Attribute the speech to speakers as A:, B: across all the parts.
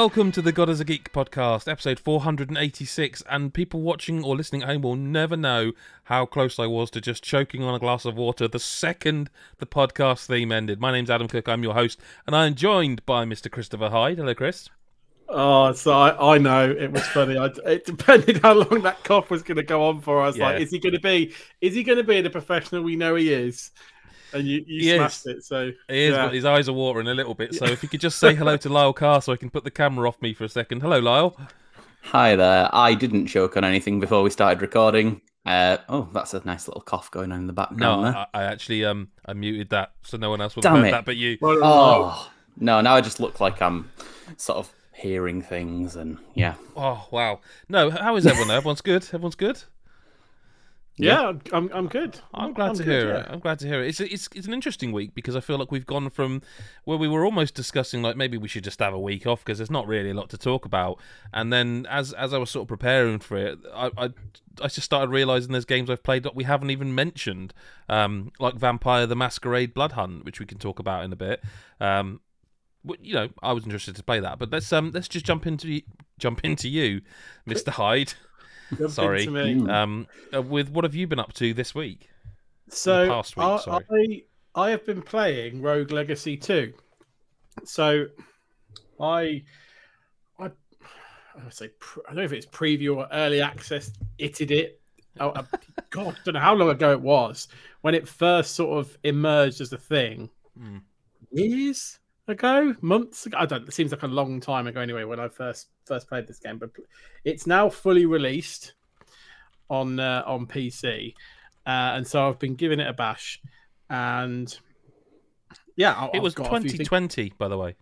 A: welcome to the God is a Geek podcast, episode 486. And people watching or listening at home will never know how close I was to just choking on a glass of water the second the podcast theme ended. My name's Adam Cook, I'm your host, and I'm joined by Mr. Christopher Hyde. Hello, Chris.
B: Oh, so I, I know it was funny. I, it depended how long that cough was going to go on for. I was
A: Yeah.
B: like, is he going to be? Is he going to be the professional we know he is? And you, you
A: He
B: smashed
A: is.
B: it. So
A: He is,
B: yeah.
A: but his eyes are watering a little bit. So if you could just say hello to Lyle Carr so I can put the camera off me for a second. Hello, Lyle.
C: Hi there. I didn't choke on anything before we started recording. Uh, oh, that's a nice little cough going on in the
A: No,
C: background there.
A: I, I actually um I muted that so no one else would
C: Damn
A: have heard
C: it.
A: that but you.
C: Oh no! Now I just look like I'm sort of hearing things, and yeah,
A: Oh wow. No, how is everyone? Everyone's good. Everyone's good.
B: Yeah, I'm, I'm good.
A: I'm glad to
B: good,
A: hear
B: yeah.
A: it. I'm glad to hear it. It's it's it's an interesting week because I feel like we've gone from where we were almost discussing like maybe we should just have a week off because there's not really a lot to talk about. And then as as I was sort of preparing for it, I I, I just started realizing there's games I've played that we haven't even mentioned, um, like Vampire: The Masquerade Blood Hunt, which we can talk about in a bit. Um, you know, I was interested to play that, but let's um let's just jump into jump into you, Mister Hyde.
B: Jump
A: Sorry.
B: into me.
C: Mm.
A: Um, uh, with what have you been up to this week?
B: So
A: past week,
B: I,
A: sorry.
B: I I have been playing Rogue Legacy 2. So I I I would say pr- I don't know if it's preview or early access itted it. Oh, uh, God, I don't know how long ago it was when it first sort of emerged as a thing.
A: Hmm.
B: Years ago, months ago. I don't. It seems like a long time ago anyway. When I first first played this game, but it's now fully released on uh, on PC, uh, and so I've been giving it a bash, and yeah, I-
A: It
B: I've
A: was
B: got a few things-
A: 2020, by the way.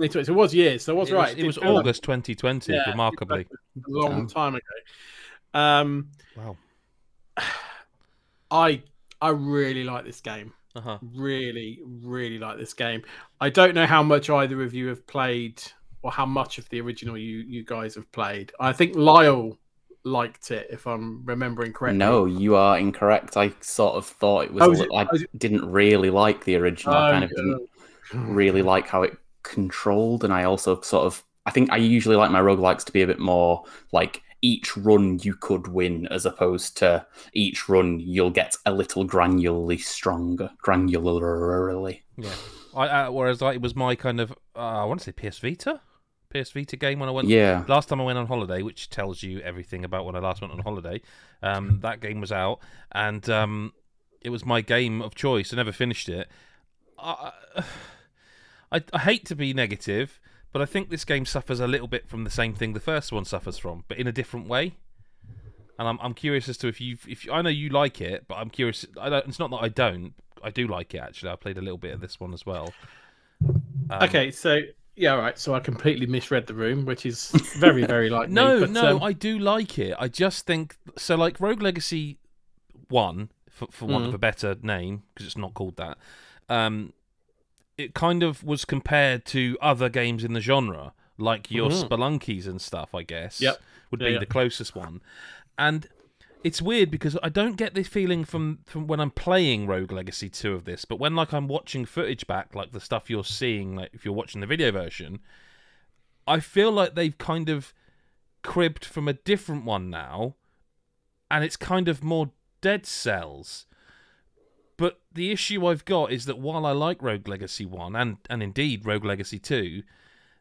B: It was years. So I was
A: it
B: right.
A: Was, it
B: did
A: was
B: feel like
A: August 2020,
B: Yeah,
A: remarkably.
B: a long
C: Damn.
B: time ago. Um,
A: Wow.
B: I I really like this game.
A: Uh huh.
B: Really, really like this game. I don't know how much either of you have played or how much of the original you you guys have played. I think Lyle liked it, if I'm remembering correctly.
C: no, you are incorrect. I sort of thought it was.
B: Oh, was it-
C: I
B: was
C: didn't really like the original. I
B: Oh,
C: kind of didn't really like how it controlled, and I also sort of. I think I usually like my roguelikes to be a bit more like each run you could win as opposed to each run you'll get a little granularly stronger granularly
A: Yeah. I, uh, whereas like, it was my kind of, uh, I want to say PS Vita? PS Vita game when I went.
C: yeah
A: Last time I went on holiday, which tells you everything about when I last went on holiday, um, that game was out, and um, it was my game of choice. I never finished it. I, I, I hate to be negative, but I think this game suffers a little bit from the same thing the first one suffers from, but in a different way. And I'm, I'm curious as to if you if I know you like it, but I'm curious. I don't. It's not that I don't. I do like it actually. I played a little bit of this one as well. Um,
B: Okay, so yeah, all right. So I completely misread the room, which is very, very like me,
A: No,
B: but,
A: no,
B: um,
A: I do like it. I just think so. Like Rogue Legacy One, for, for want of
B: Mm.
A: a better name, because it's not called that. Um, it kind of was compared to other games in the genre, like your
B: Mhm.
A: Spelunkies and stuff. I guess.
B: Yep.
A: would
B: Yeah,
A: be
B: yeah.
A: the closest one, and it's weird because I don't get this feeling from from when I'm playing Rogue Legacy Two of this, but when like I'm watching footage back, like the stuff you're seeing, like if you're watching the video version, I feel like they've kind of cribbed from a different one now, and it's kind of more Dead Cells. But the issue I've got is that while I like Rogue Legacy 1 and, and indeed Rogue Legacy 2,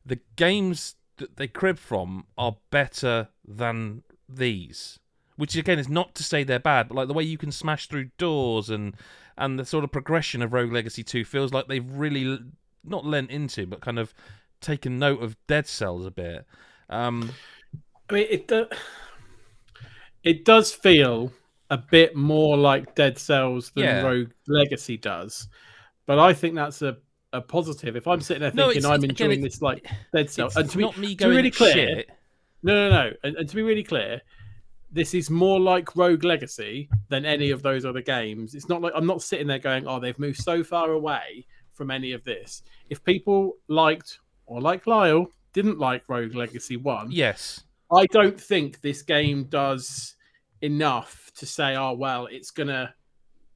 A: the games that they crib from are better than these. Which again is not to say they're bad, but like the way you can smash through doors and and the sort of progression of Rogue Legacy 2 feels like they've really not lent into, but kind of taken note of Dead Cells a bit. Um,
B: I mean, it do- it does feel a bit more like Dead Cells than
A: Yeah.
B: Rogue Legacy does, but I think that's a, a positive. If I'm sitting there
A: No,
B: thinking
A: it's-
B: I'm
A: it's- again,
B: enjoying
A: it's-
B: this like Dead Cells, and to be,
A: not me
B: to be really clear,
A: shit.
B: no, no, no, and, and to be really clear, this is more like Rogue Legacy than any of those other games. It's not like I'm not sitting there going, "Oh, they've moved so far away from any of this." If people liked or like Lyle didn't like Rogue Legacy One,
A: Yes.
B: I don't think this game does enough to say, "Oh, well, it's gonna."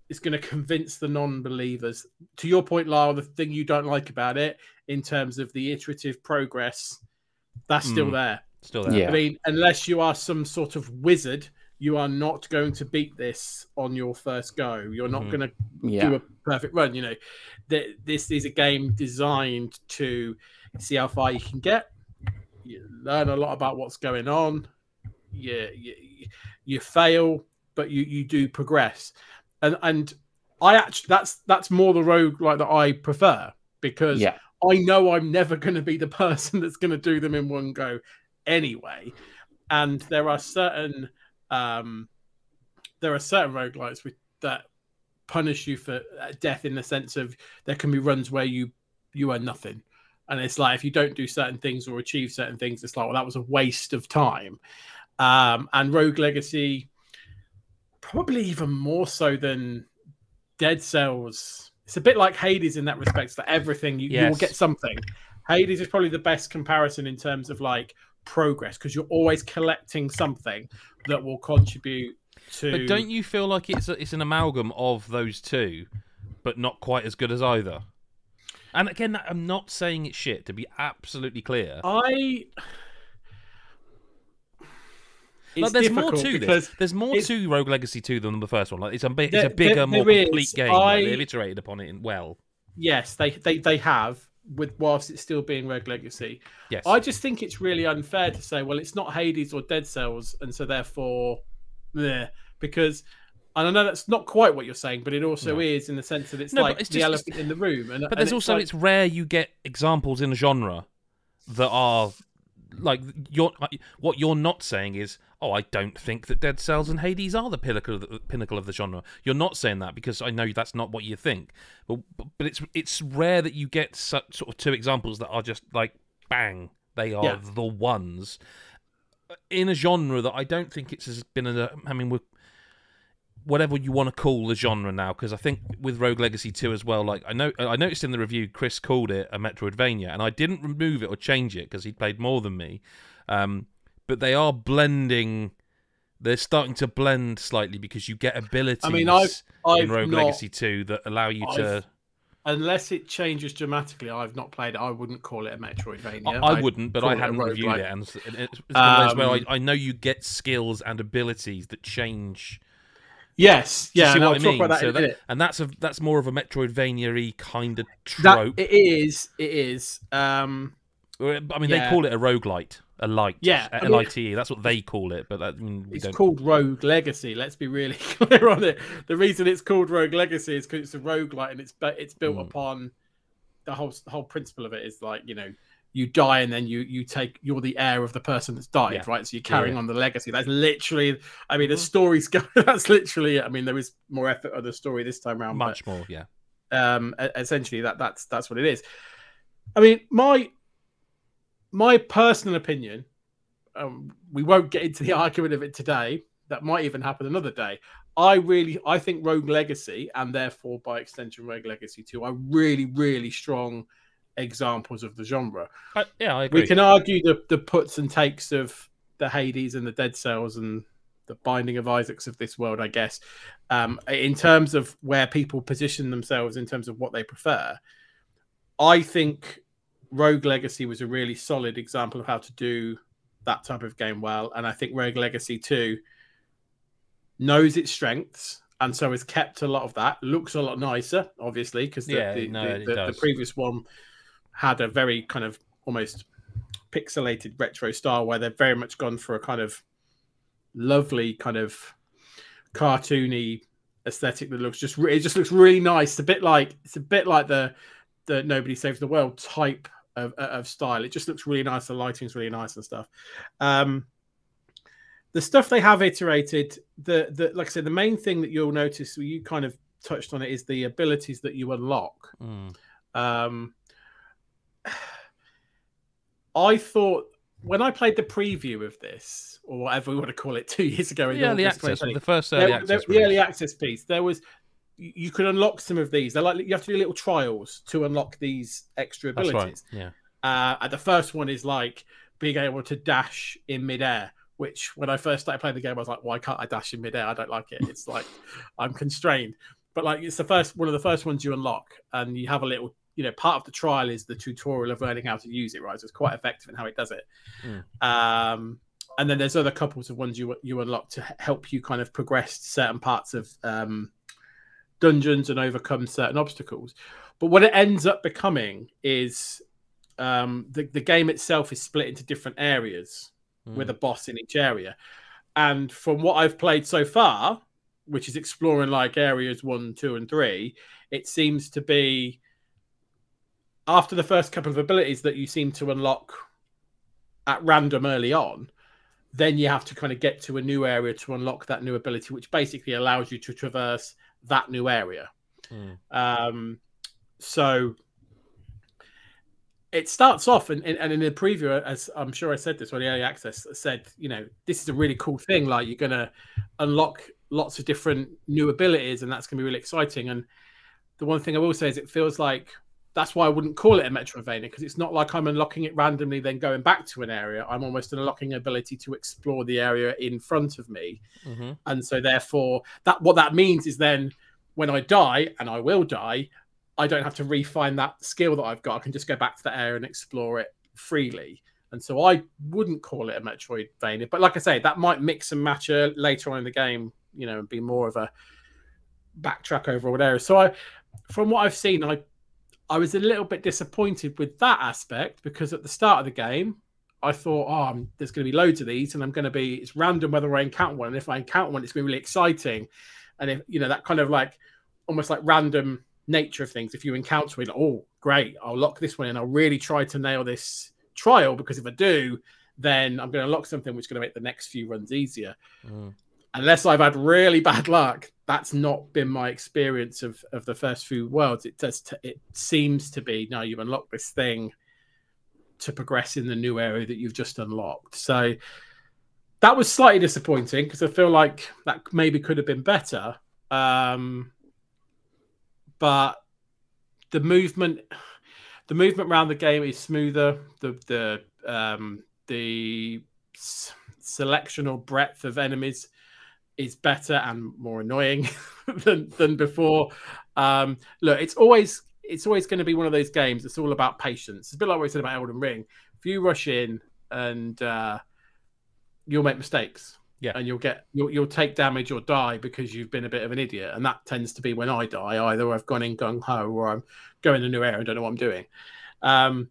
B: It's going to convince the non-believers. To your point, Lyle, the thing you don't like about it, in terms of the iterative progress That's still
A: Mm.
B: there.
A: Still there.
C: Yeah.
B: I mean, unless you are some sort of wizard, you are not going to beat this on your first go. You're not
A: Mhm.
B: going to
C: Yeah.
B: do a perfect run. You know, Th- this is a game designed to see how far you can get. You learn a lot about what's going on. You you, you fail, but you you do progress. And and I actually that's that's more the rogue like that I prefer because
C: Yeah.
B: I know I'm never going to be the person that's going to do them in one go anyway. And there are certain um, there are certain roguelites with, that punish you for uh, death in the sense of there can be runs where you you are nothing. And it's like if you don't do certain things or achieve certain things, it's like, well, that was a waste of time. Um, and Rogue Legacy, probably even more so than Dead Cells. It's a bit like Hades in that respect. That everything you, you will get something. Hades is probably the best comparison in terms of like progress because you're always collecting something that will contribute to.
A: But don't you feel like it's a, it's an amalgam of those two, but not quite as good as either? And again, I'm not saying it's shit. To be absolutely clear,
B: I.
A: like, there's more to this. There's more to Rogue Legacy 2 than the first one. Like it's a it's a bigger,
B: there-
A: more
B: there
A: complete
B: is.
A: game. Like,
B: I-
A: they've iterated upon it in well.
B: yes, they, they they have with whilst it's still being Rogue Legacy.
A: Yes.
B: I just think it's really unfair to say, well, it's not Hades or Dead Cells, and so therefore, yeah, because. And I know that's not quite what you're saying, but it also
A: No.
B: is in the sense that it's
A: No,
B: like
A: it's
B: the
A: just-
B: elephant in the room. And,
A: But
B: and
A: there's
B: it's
A: also
B: like-
A: it's rare you get examples in a genre that are like you're what you're not saying is oh I don't think that Dead Cells and Hades are the pinnacle of the pinnacle of the genre. You're not saying that because I know that's not what you think. But but, it's it's rare that you get such sort of two examples that are just like bang they are
B: Yeah.
A: the ones in a genre that I don't think it's has been a I mean we're whatever you want to call the genre now because I think with Rogue Legacy 2 as well like I know I noticed in the review Chris called it a Metroidvania and I didn't remove it or change it because he played more than me um, but they are blending they're starting to blend slightly because you get abilities
B: I mean, I've I've
A: in Rogue
B: not,
A: Legacy 2 that allow you to
B: I've- unless it changes dramatically. I've not played it. I wouldn't call it a Metroidvania.
A: I, I wouldn't, but I hadn't reviewed it, and it's, it's those where
B: Um,
A: I, I know you get skills and abilities that change
B: Yes, yeah,
A: see
B: and
A: what
B: I'll
A: I mean?
B: that
A: So
B: minute.
A: and that's a that's more of a Metroidvania-y kind of
B: That
A: trope.
B: it is, it is. Um,
A: I mean, they call it a roguelite, a light,
B: Yeah, I
A: a
B: mean-
A: L-I-T-E. That's what they call it, but that, I mean,
B: it's
A: don't.
B: called Rogue Legacy. Let's be really clear on it. The reason it's called Rogue Legacy is because it's a rogue light, and it's bu- it's built
A: Mm.
B: upon the whole the whole principle of it is like you know you die and then you you take you're the heir of the person that's died,
A: Yeah.
B: right? So you're carrying
A: Yeah.
B: on the legacy. That's literally. I mean, the
A: Mhm.
B: stories go. That's literally. I mean, there is more effort of the story this time around. but-
A: Much more, yeah.
B: um essentially that that's that's what it is i mean my my personal opinion um, we won't get into the argument of it today that might even happen another day i really i think rogue legacy and therefore by extension rogue legacy 2 are really really strong examples of the genre
A: I, yeah, I agree.
B: we can argue the, the puts and takes of the Hades and the Dead Cells and the Binding of Isaacs of this world, I guess. Um, in terms of where people position themselves, in terms of what they prefer, I think Rogue Legacy was a really solid example of how to do that type of game well, and I think Rogue Legacy Two knows its strengths. And so has kept a lot of that. Looks a lot nicer, obviously, because the,
A: Yeah,
B: the,
A: no,
B: the, the- previous one had a very kind of almost pixelated retro style where they've very much gone for a kind of lovely kind of cartoony aesthetic that looks just it just looks really nice it's a bit like it's a bit like the the nobody saves the world type of, of style it just looks really nice the lighting's really nice and stuff um the stuff they have iterated the the like i said the main thing that you'll notice you kind of touched on it is the abilities that you unlock
A: Mm.
B: um, I thought when I played the preview of this, or whatever we want to call it, two years ago, in
A: The early access, the first early
B: there-
A: access.
B: the early access piece, there was you could unlock some of these. They're like you have to do little trials to unlock these extra abilities.
A: right. Yeah.
B: Uh, and the first one is like being able to dash in midair. Which, when I first started playing the game, I was like, "Why can't I dash in midair? I don't like it. It's like I'm constrained." But like, it's the first one of the first ones you unlock, and you have a little you know, part of the trial is the tutorial of learning how to use it, right? So it's quite effective in how it does it.
A: Mm.
B: Um, and then there's other couples of ones you you unlock to help you kind of progress certain parts of um, dungeons and overcome certain obstacles. But what it ends up becoming is um, the the game itself is split into different areas
A: Mm.
B: with a boss in each area. And from what I've played so far, which is exploring like areas one, two, and three, it seems to be after the first couple of abilities that you seem to unlock at random early on, then you have to kind of get to a new area to unlock that new ability, which basically allows you to traverse that new area.
A: Mm.
B: Um, so it starts off, and, and in the preview, as I'm sure I said this when the early access said, you know, this is a really cool thing. Like you're going to unlock lots of different new abilities, and that's going to be really exciting. And the one thing I will say is, it feels like that's why I wouldn't call it a Metroidvania because it's not like I'm unlocking it randomly, then going back to an area. I'm almost unlocking ability to explore the area in front of me,
A: hmm
B: and so therefore that what that means is then when I die, and I will die, I don't have to refine that skill that I've got. I can just go back to that area and explore it freely. And so I wouldn't call it a Metroidvania, but like I say, that might mix and match uh, later on in the game, you know, and be more of a backtrack over areas. So I, from what I've seen, I, I was a little bit disappointed with that aspect because at the start of the game, I thought, oh, I'm, there's going to be loads of these, and I'm going to be it's random whether I encounter one. And if I encounter one, it's going to be really exciting. And if you know that kind of like almost like random nature of things. If you encounter it, oh, great, I'll lock this one and I'll really try to nail this trial because if I do, then I'm going to lock something which is going to make the next few runs easier.
A: Mm.
B: Unless I've had really bad luck, that's not been my experience of, of the first few worlds. It does. T- it seems to be now you've unlocked this thing to progress in the new area that you've just unlocked. So that was slightly disappointing because I feel like that maybe could have been better. Um, but the movement, the movement around the game is smoother. The the um, the selection or breadth of enemies is better and more annoying than than before. Um, look, it's always it's always going to be one of those games. It's all about patience. It's a bit like what we said about Elden Ring. If you rush in and uh, you'll make mistakes,
A: Yeah.
B: and you'll get you'll you'll take damage or die because you've been a bit of an idiot, and that tends to be when I die. Either I've gone in gung ho or I'm going a new area and don't know what I'm doing. Um,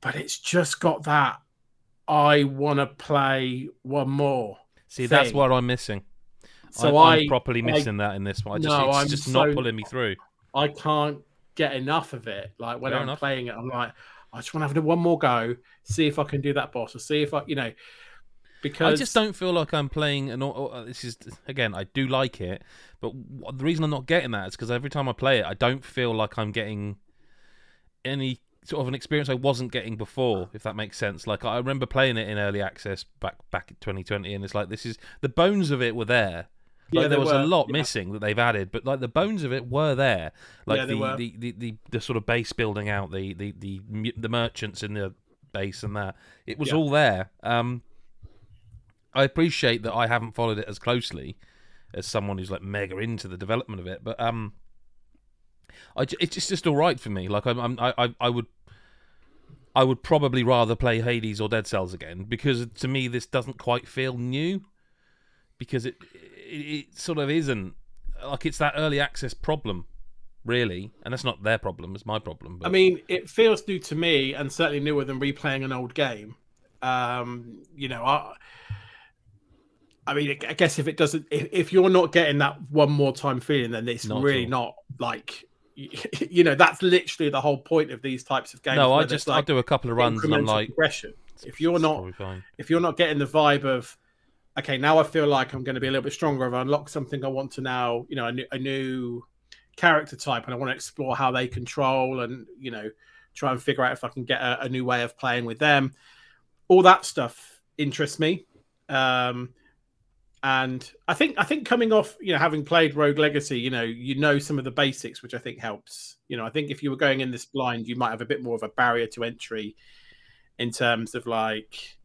B: but it's just got that. I want to play one more.
A: See, that's what I'm missing.
B: So
A: I'm,
B: I
A: I'm properly missing that in this one. I just,
B: No,
A: it's
B: I'm
A: just not pulling me through.
B: I can't get enough of it. Like when
A: Fair
B: I'm
A: enough.
B: playing it, I'm like, I just want to have one more go, see if I can do that boss, or see if I, you know, because
A: I just don't feel like I'm playing an. au- uh, This is again, I do like it, but the reason I'm not getting that is because every time I play it, I don't feel like I'm getting any sort of an experience I wasn't getting before. If that makes sense. Like I remember playing it in early access back back in 2020, and it's like this is the bones of it were there. Like
B: Yeah,
A: there was a lot
B: yeah.
A: missing that they've added, but like the bones of it were there. Like
B: Yeah,
A: the,
B: were.
A: the, the, the the sort of base building out, the the the the merchants in the base and that it was all there. Um, I appreciate that I haven't followed it as closely as someone who's like mega into the development of it, but um, I it's just, all right for me. Like I'm, I'm I, I I would. I would probably rather play Hades or Dead Cells again because to me this doesn't quite feel new because it, it it sort of isn't like it's that early access problem really and that's not their problem it's my problem but
B: I mean, it feels new to me, and certainly newer than replaying an old game. Um, you know, I, I mean, I guess if it doesn't, if, if you're not getting that one more time feeling, then it's
A: Not
B: really not like, you know, that's literally the whole point of these types of games.
A: no I just
B: like
A: I do a couple of runs and I'm like
B: progression. If you're not if you're not getting the vibe of okay now i feel like i'm going to be a little bit stronger i've unlocked something i want to now you know a new, a new character type and i want to explore how they control and you know try and figure out if i can get a, a new way of playing with them all that stuff interests me um and i think i think coming off you know having played rogue legacy you know you know some of the basics which i think helps you know i think if you were going in this blind you might have a bit more of a barrier to entry in terms of like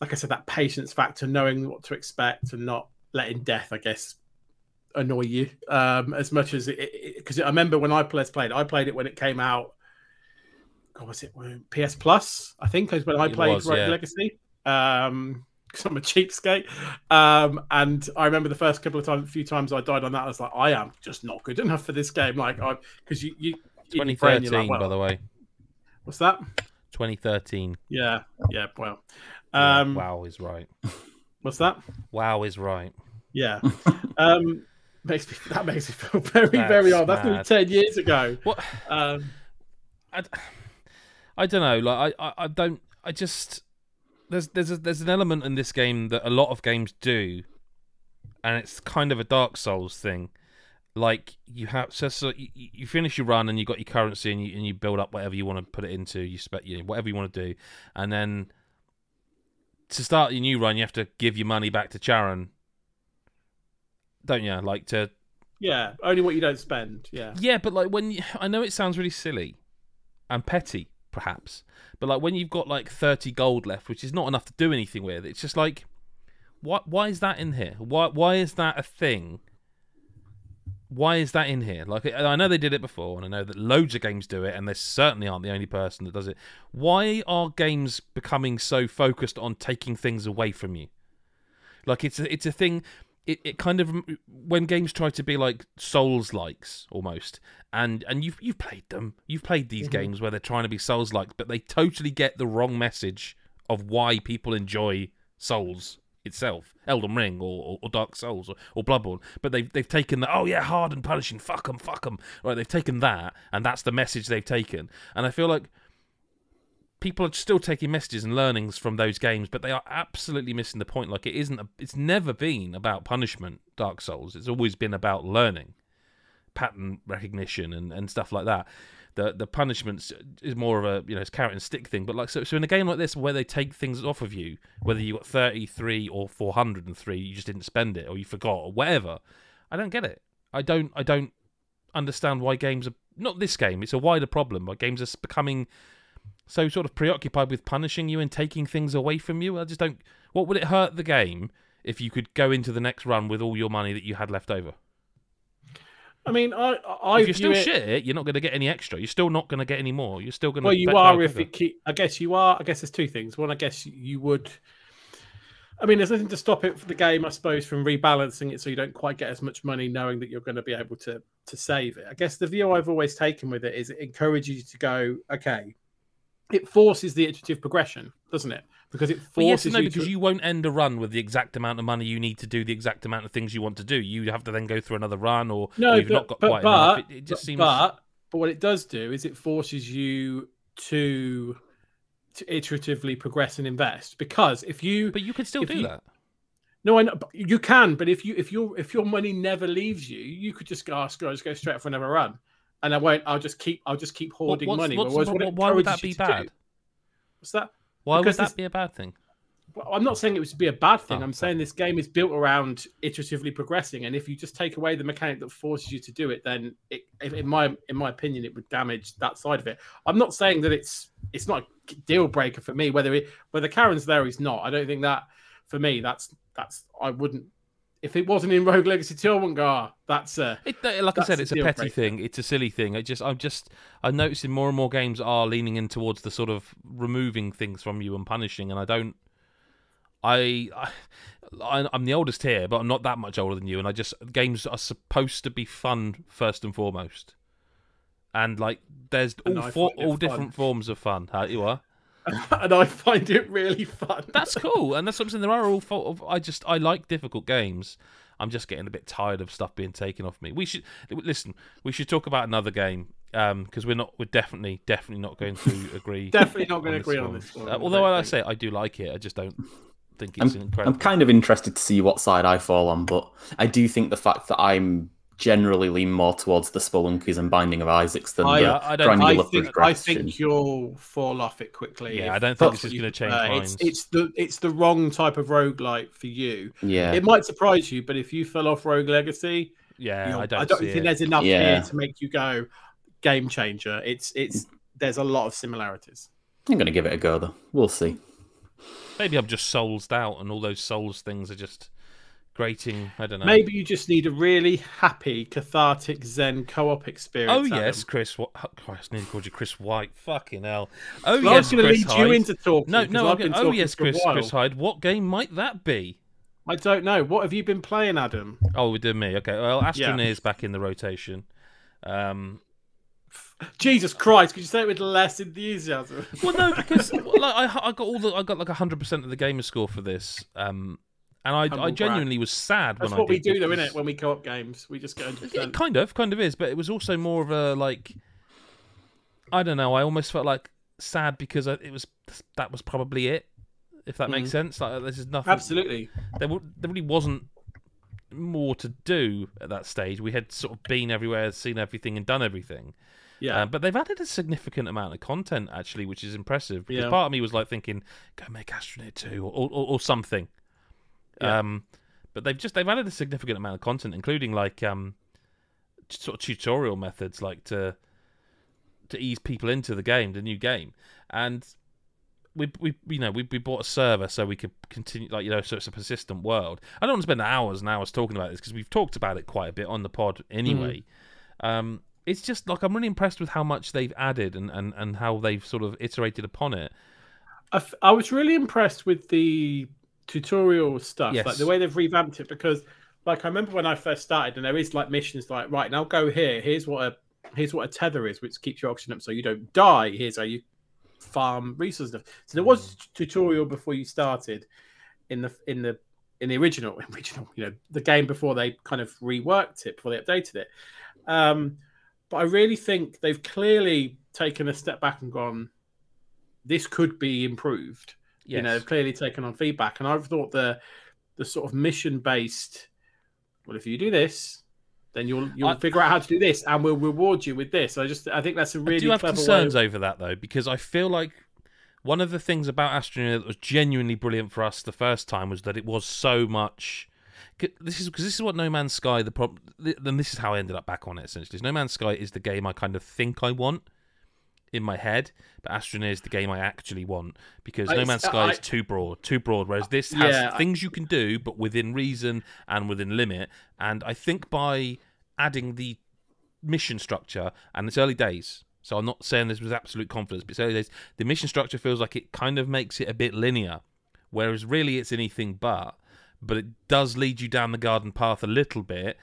B: like I said, that patience factor, knowing what to expect and not letting death, I guess, annoy you um, as much as it because I remember when I played played I played it when it came out. God, was it PS Plus? I think is when I played
A: was,
B: Rogue
A: yeah.
B: Legacy. Um, because I'm a cheapskate. Um, and I remember the first couple of times, a few times I died on that, I was like, I am just not good enough for this game. Like, I because you, you in your brain,
A: 2013,
B: you're like,
A: by the way.
B: what's that?
A: 2013.
B: Yeah, yeah. Well,
A: Yeah,
B: um,
A: wow is right.
B: what's that?
A: Wow is right.
B: Yeah. um, makes me that makes me feel very,
A: That's
B: very old. That's nearly
A: mad.
B: ten years ago.
A: What?
B: Um,
A: I, I don't know. Like I, I, I don't. I just there's there's a, there's an element in this game that a lot of games do, and it's kind of a Dark Souls thing. Like you have so, so you, you finish your run and you got your currency and you and you build up whatever you want to put it into. You spec you know, whatever you want to do, and then to start your new run, you have to give your money back to Charon. Don't you? Like to
B: yeah, only what you don't spend. Yeah.
A: yeah, but like when you, I know it sounds really silly and petty, perhaps, but like when you've got like thirty gold left, which is not enough to do anything with, it's just like, what? Why is that in here? Why? Why is that a thing? Why is that in here? Like I know they did it before, and I know that loads of games do it, and they certainly aren't the only person that does it. Why are games becoming so focused on taking things away from you? Like it's a, it's a thing. It, it kind of when games try to be like Souls likes almost, and and you've you've played them, you've played these mm-hmm. games where they're trying to be Souls like, but they totally get the wrong message of why people enjoy Souls itself, Elden Ring or, or, or Dark Souls or, or Bloodborne. But they've they've taken the oh yeah hard and punishing, fuck them, fuck them. Right, they've taken that, and that's the message they've taken. And I feel like people are still taking messages and learnings from those games, but they are absolutely missing the point. Like it isn't. A, it's never been about punishment. Dark Souls. It's always been about learning, pattern recognition, and, and stuff like that. The the punishments is more of a you know it's carrot and stick thing. But like so, so in a game like this where they take things off of you, whether you got thirty three or four hundred and three, you just didn't spend it or you forgot or whatever. I don't get it. I don't. I don't understand why games are not this game. It's a wider problem. Why games are becoming so sort of preoccupied with punishing you and taking things away from you. I just don't. What would it hurt the game if you could go into the next run with all your money that you had left over?
B: I mean, I I
A: if you're still
B: it,
A: shit, you're not going to get any extra. You're still not going to get any more. You're still going to.
B: Well, you are if it keep. I guess you are. I guess there's two things. One, I guess you would. I mean, there's nothing to stop it for the game, I suppose, from rebalancing it so you don't quite get as much money, knowing that you're going to be able to to save it. I guess the view I've always taken with it is it encourages you to go, okay, it forces the iterative progression, doesn't it? Because it
A: Well, yes
B: forces
A: no,
B: you
A: because
B: to.
A: you won't end a run with the exact amount of money you need to do the exact amount of things you want to do. You have to then go through another run, or,
B: No,
A: or you've
B: but,
A: not got
B: but,
A: quite
B: but,
A: enough. It, it just
B: but,
A: seems.
B: but but what it does do is it forces you to to iteratively progress and invest. Because if you
A: But you could still do
B: you-
A: that.
B: no, I know, you can, but if you if your if your money never leaves you, you could just go, oh, just go straight for another run, and I won't. I'll just keep I'll just keep hoarding
A: what's-
B: money.
A: what's- what-
B: what
A: why would that be bad?
B: what's that?
A: Why would that be a bad thing?
B: Well, I'm not saying it would be a bad thing.
A: Oh,
B: I'm saying this game is built around iteratively progressing, and if you just take away the mechanic that forces you to do it, then it, in my in my opinion, it would damage that side of it. I'm not saying that it's it's not a deal breaker for me. Whether it whether Charon's there, he's not. I don't think that for me. That's that's I wouldn't. If it wasn't in Rogue Legacy 2, I wouldn't go. Ah, that's uh,
A: It, like I said, it's a
B: deal
A: petty
B: breaker.
A: thing. It's a silly thing. I just, I'm just, I'm noticing more and more games are leaning in towards the sort of removing things from you and punishing. And I don't, I, I, I'm the oldest here, but I'm not that much older than you. And I just, games are supposed to be fun first and foremost. And like, there's all four, all
B: fun.
A: different forms of fun. How you are?
B: and I find it really fun.
A: That's cool, and that's something. There are all. Fault of, I just I like difficult games. I'm just getting a bit tired of stuff being taken off me. We should listen. We should talk about another game because we're not. We're definitely definitely not going to agree.
B: definitely not going to
A: this
B: agree on this one.
A: Uh, although
B: don't
A: I say I do like it, I just don't think it's
C: I'm,
A: incredible.
C: I'm kind of interested to see what side I fall on, but I do think the fact that I'm generally lean more towards the Spelunkies and Binding of Isaacs than
B: I-
C: the uh,
A: I don't-
B: I
C: granular
B: think I think you'll fall off it quickly.
A: Yeah,
B: if
A: I don't think this is gonna change uh,
B: prefer.
A: minds.
B: It's, it's the it's the wrong type of roguelike for you.
C: yeah,
B: It might surprise you, but if you fell off Rogue Legacy,
A: yeah,
B: you'll-
A: I don't. see
B: think
A: it.
B: there's enough
C: Yeah.
B: here to make you go game changer. It's it's there's a lot of similarities.
C: I'm going to give it a go though. We'll see.
A: Maybe I'm just soulsed out, and all those souls things are just grating. I don't know.
B: Maybe you just need a really happy, cathartic Zen co-op experience.
A: Oh
B: Adam.
A: yes, Chris. What? Oh, Christ, I nearly called you Chris White. Fucking hell. Oh
B: Well, I was
A: yes,
B: going to lead you into talking.
A: No, no.
B: I've been
A: oh yes, Chris. Chris Hyde. What game might that be?
B: I don't know. What have you been playing, Adam?
A: Oh, we did me. Okay. Well,
B: Yeah.
A: Astroneer's back in the rotation. Um,
B: Jesus Christ! Could you say it with less enthusiasm?
A: well, no, because like, I, I got all the I got like hundred percent of the gamer score for this. Um, and I, I
B: Humble brag.
A: genuinely was sad
B: That's
A: when
B: what
A: I
B: we do, though,
A: because-
B: innit? When we co-op games, we just go into
A: kind of, kind of is, but it was also more of a like. I don't know. I almost felt like sad because it was that was probably it. If that makes sense, like there's just nothing.
B: Absolutely.
A: There, there really wasn't more to do at that stage. We had sort of been everywhere, seen everything, and done everything.
B: Yeah.
A: Uh, but they've added a significant amount of content actually, which is impressive. Because
B: Yeah.
A: part of me was like thinking, "Go make Astroneer two or, or, or something."
B: Yeah.
A: Um, but they've just they've added a significant amount of content, including like um, sort of tutorial methods, like to to ease people into the game, the new game, and we we you know we we bought a server so we could continue like you know so it's a persistent world. I don't want to spend hours and hours talking about this because we've talked about it quite a bit on the pod anyway. Um, it's just like I'm really impressed with how much they've added and, and, and how they've sort of iterated upon it.
B: I, f- I was really impressed with the tutorial stuff, like the way they've revamped it. Because, like, I remember when I first started, and there is like missions like, right now go here. Here's what a here's what a tether is, which keeps your oxygen up so you don't die. Here's how you farm resources. stuff. So there was a tutorial before you started in the in the in the original original, you know, the game before they kind of reworked it before they updated it. Um, but I really think they've clearly taken a step back and gone, this could be improved.
A: Yes.
B: You know, they've clearly taken on feedback, and I've thought the the sort of mission based. Well, if you do this, then you'll you'll
A: I-
B: figure out how to do this, and we'll reward you with this. I just I think that's a really
A: I do have concerns
B: way.
A: over that though, because I feel like one of the things about Astroneer that was genuinely brilliant for us the first time was that it was so much. This is because this is what No Man's Sky the problem. Then this is how I ended up back on it. Essentially, is No Man's Sky is the game I kind of think I want in my head, but Astroneer is the game I actually want because No
B: It's-
A: Man's Sky
B: I-
A: is too broad, too broad. Whereas this has
B: Yeah, I-
A: things you can do, but within reason and within limit. And I think by adding the mission structure, and it's early days, so I'm not saying this with absolute confidence, but it's early days. The mission structure feels like it kind of makes it a bit linear, whereas really it's anything but. But it does lead you down the garden path a little bit,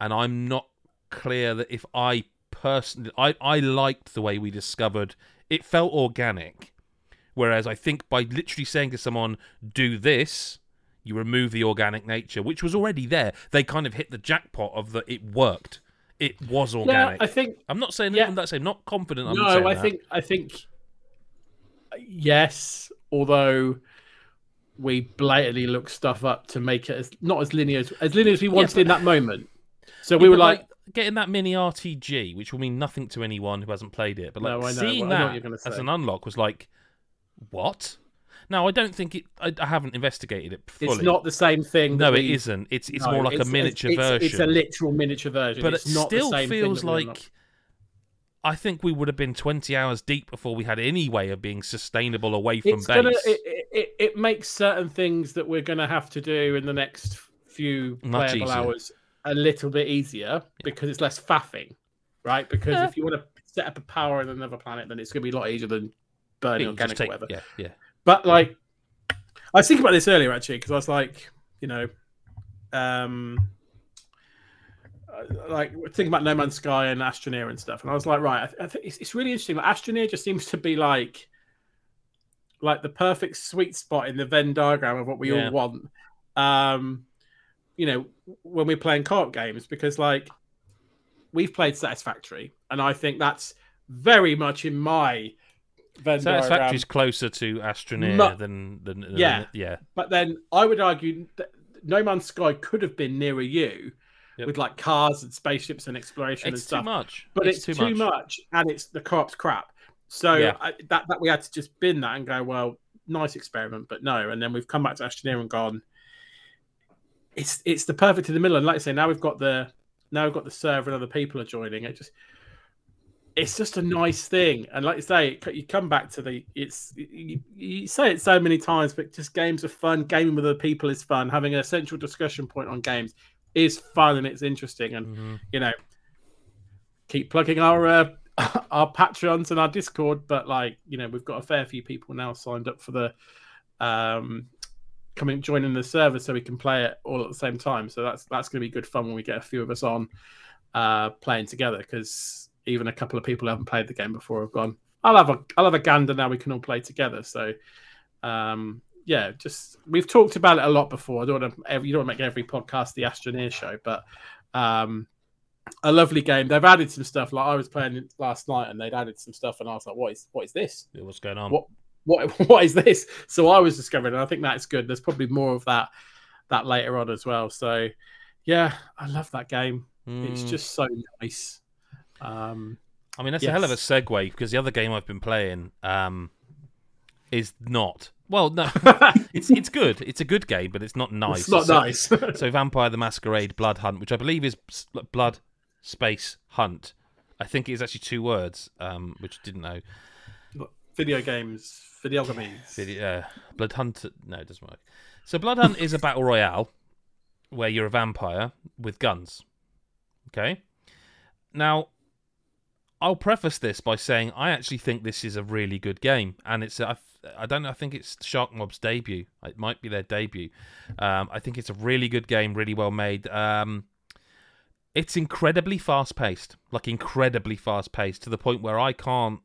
A: and I'm not clear that if I personally, I I liked the way we discovered it felt organic, whereas I think by literally saying to someone, "Do this." You remove the organic nature, which was already there. They kind of hit the jackpot of that it worked. It was organic. Yeah.
B: I think
A: I'm not saying
B: Yeah.
A: I'm not confident. I'm
B: no, I
A: that.
B: think I think yes, although we blatantly look stuff up to make it as not as linear as, as linear as we wanted
A: but-
B: in that moment. So
A: Yeah,
B: we were
A: but,
B: like,
A: getting that mini RTG, which will mean nothing to anyone who hasn't played it, but like
B: No,
A: seeing
B: what
A: that as an unlock was like, what? Now I don't think it. I, I haven't investigated it fully.
B: it's not the same thing.
A: No,
B: that
A: it
B: we-
A: isn't. It's it's
B: No,
A: more like a miniature
B: it's,
A: version.
B: It's a literal miniature version,
A: but
B: it's
A: it
B: not the
A: still feels like. I think we would have been 20 hours deep before we had any way of being sustainable away from
B: it's
A: base.
B: gonna it, it- it, makes certain things that we're gonna have to do in the next few
A: Much
B: playable
A: easier.
B: hours a little bit easier because it's less faffing, right? Because
A: Yeah.
B: if you want to set up a power in another planet, then it's gonna be a lot easier than burning
A: You can just
B: organic or whatever.
A: Yeah, yeah.
B: But like, I was thinking about this earlier actually because I was like, you know, um, uh, like thinking about No Man's Sky and Astroneer and stuff, and I was like, right, I, th- it's, it's really interesting. Like, Astroneer just seems to be like, like the perfect sweet spot in the Venn diagram of what we
A: Yeah.
B: all want. Um, you know, when we're playing co-op games, because like we've played Satisfactory, and I think that's very much in my Venn.
A: Satisfactory's closer to Astroneer than, than, than
B: Yeah.
A: yeah.
B: But then I would argue that No Man's Sky could have been nearer you
A: Yep.
B: with like cars and spaceships and exploration and
A: It's too
B: stuff.
A: much.
B: But it's, too, much. and it's the co-op's crap. So
A: Yeah.
B: I, that that we had to just bin that and go, well, nice experiment, but no. And then we've come back to Astroneer and gone, it's it's the perfect in the middle. And like I say, now we've got the now we've got the server and other people are joining. It just it's just a nice thing. And like you say, you come back to the it's you, you, say it so many times, but just games are fun. Gaming with other people is fun. Having a central discussion point on games is fun and it's interesting. And mm-hmm. you know, keep plugging our uh, our Patreons and our Discord. But like you know, we've got a fair few people now signed up for the um coming joining the server so we can play it all at the same time. So that's that's going to be good fun when we get a few of us on uh playing together because even a couple of people who haven't played the game before have gone. I'll have a I'll have a gander now. We can all play together. So, um, yeah, just we've talked about it a lot before. I don't want to you don't want to make every podcast the Astroneer show, but um, a lovely game. They've added some stuff. Like I was playing last night, and they'd added some stuff, and I was like, "What is what is this?
A: What's going on?
B: What what what is this?" So I was discovering, and I think that's good. There's probably more of that that later on as well. So yeah, I love that game. Mm. It's just so nice. Um,
A: I mean, that's yes. a hell of a segue because the other game I've been playing um, is not. Well, no, it's it's good. It's a good game, but it's not nice.
B: It's not
A: so,
B: nice.
A: so, Vampire the Masquerade Blood Hunt, which I believe is Blood Space Hunt. I think it is actually two words, um, which I didn't know.
B: Video games, video games.
A: Video, uh, Blood Hunt. No, it doesn't work. So Blood Hunt is a battle royale where you're a vampire with guns. Okay. Now, I'll preface this by saying I actually think this is a really good game, and it's I, I don't know I think it's Sharkmob's debut. It might be their debut. Um, I think it's a really good game, really well made. Um, it's incredibly fast paced, like incredibly fast paced to the point where I can't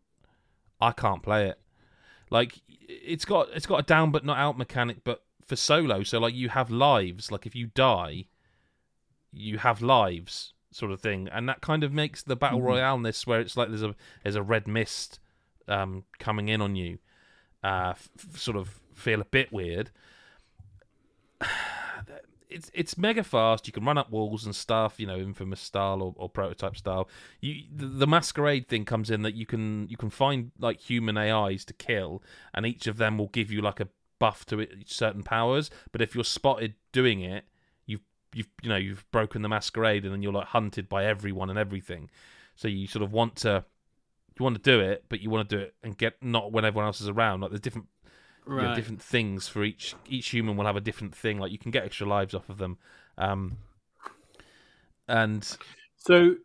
A: I can't play it. Like it's got it's got a down but not out mechanic, but for solo. So like you have lives. Like if you die, you have lives sort of thing, and that kind of makes the battle mm-hmm. royale ness where it's like there's a there's a red mist um, coming in on you, uh, f- sort of feel a bit weird. It's it's mega fast. You can run up walls and stuff. You know, infamous style or, or prototype style. You the, the masquerade thing comes in that you can you can find like human AIs to kill, and each of them will give you like a buff to it, certain powers. But if you're spotted doing it, you've you know you've broken the masquerade and then you're like hunted by everyone and everything. So you sort of want to you want to do it, but you want to do it and get not when everyone else is around. Like there's different right. you know, different things for each each human will have a different thing. Like you can get extra lives off of them. Um, and
B: so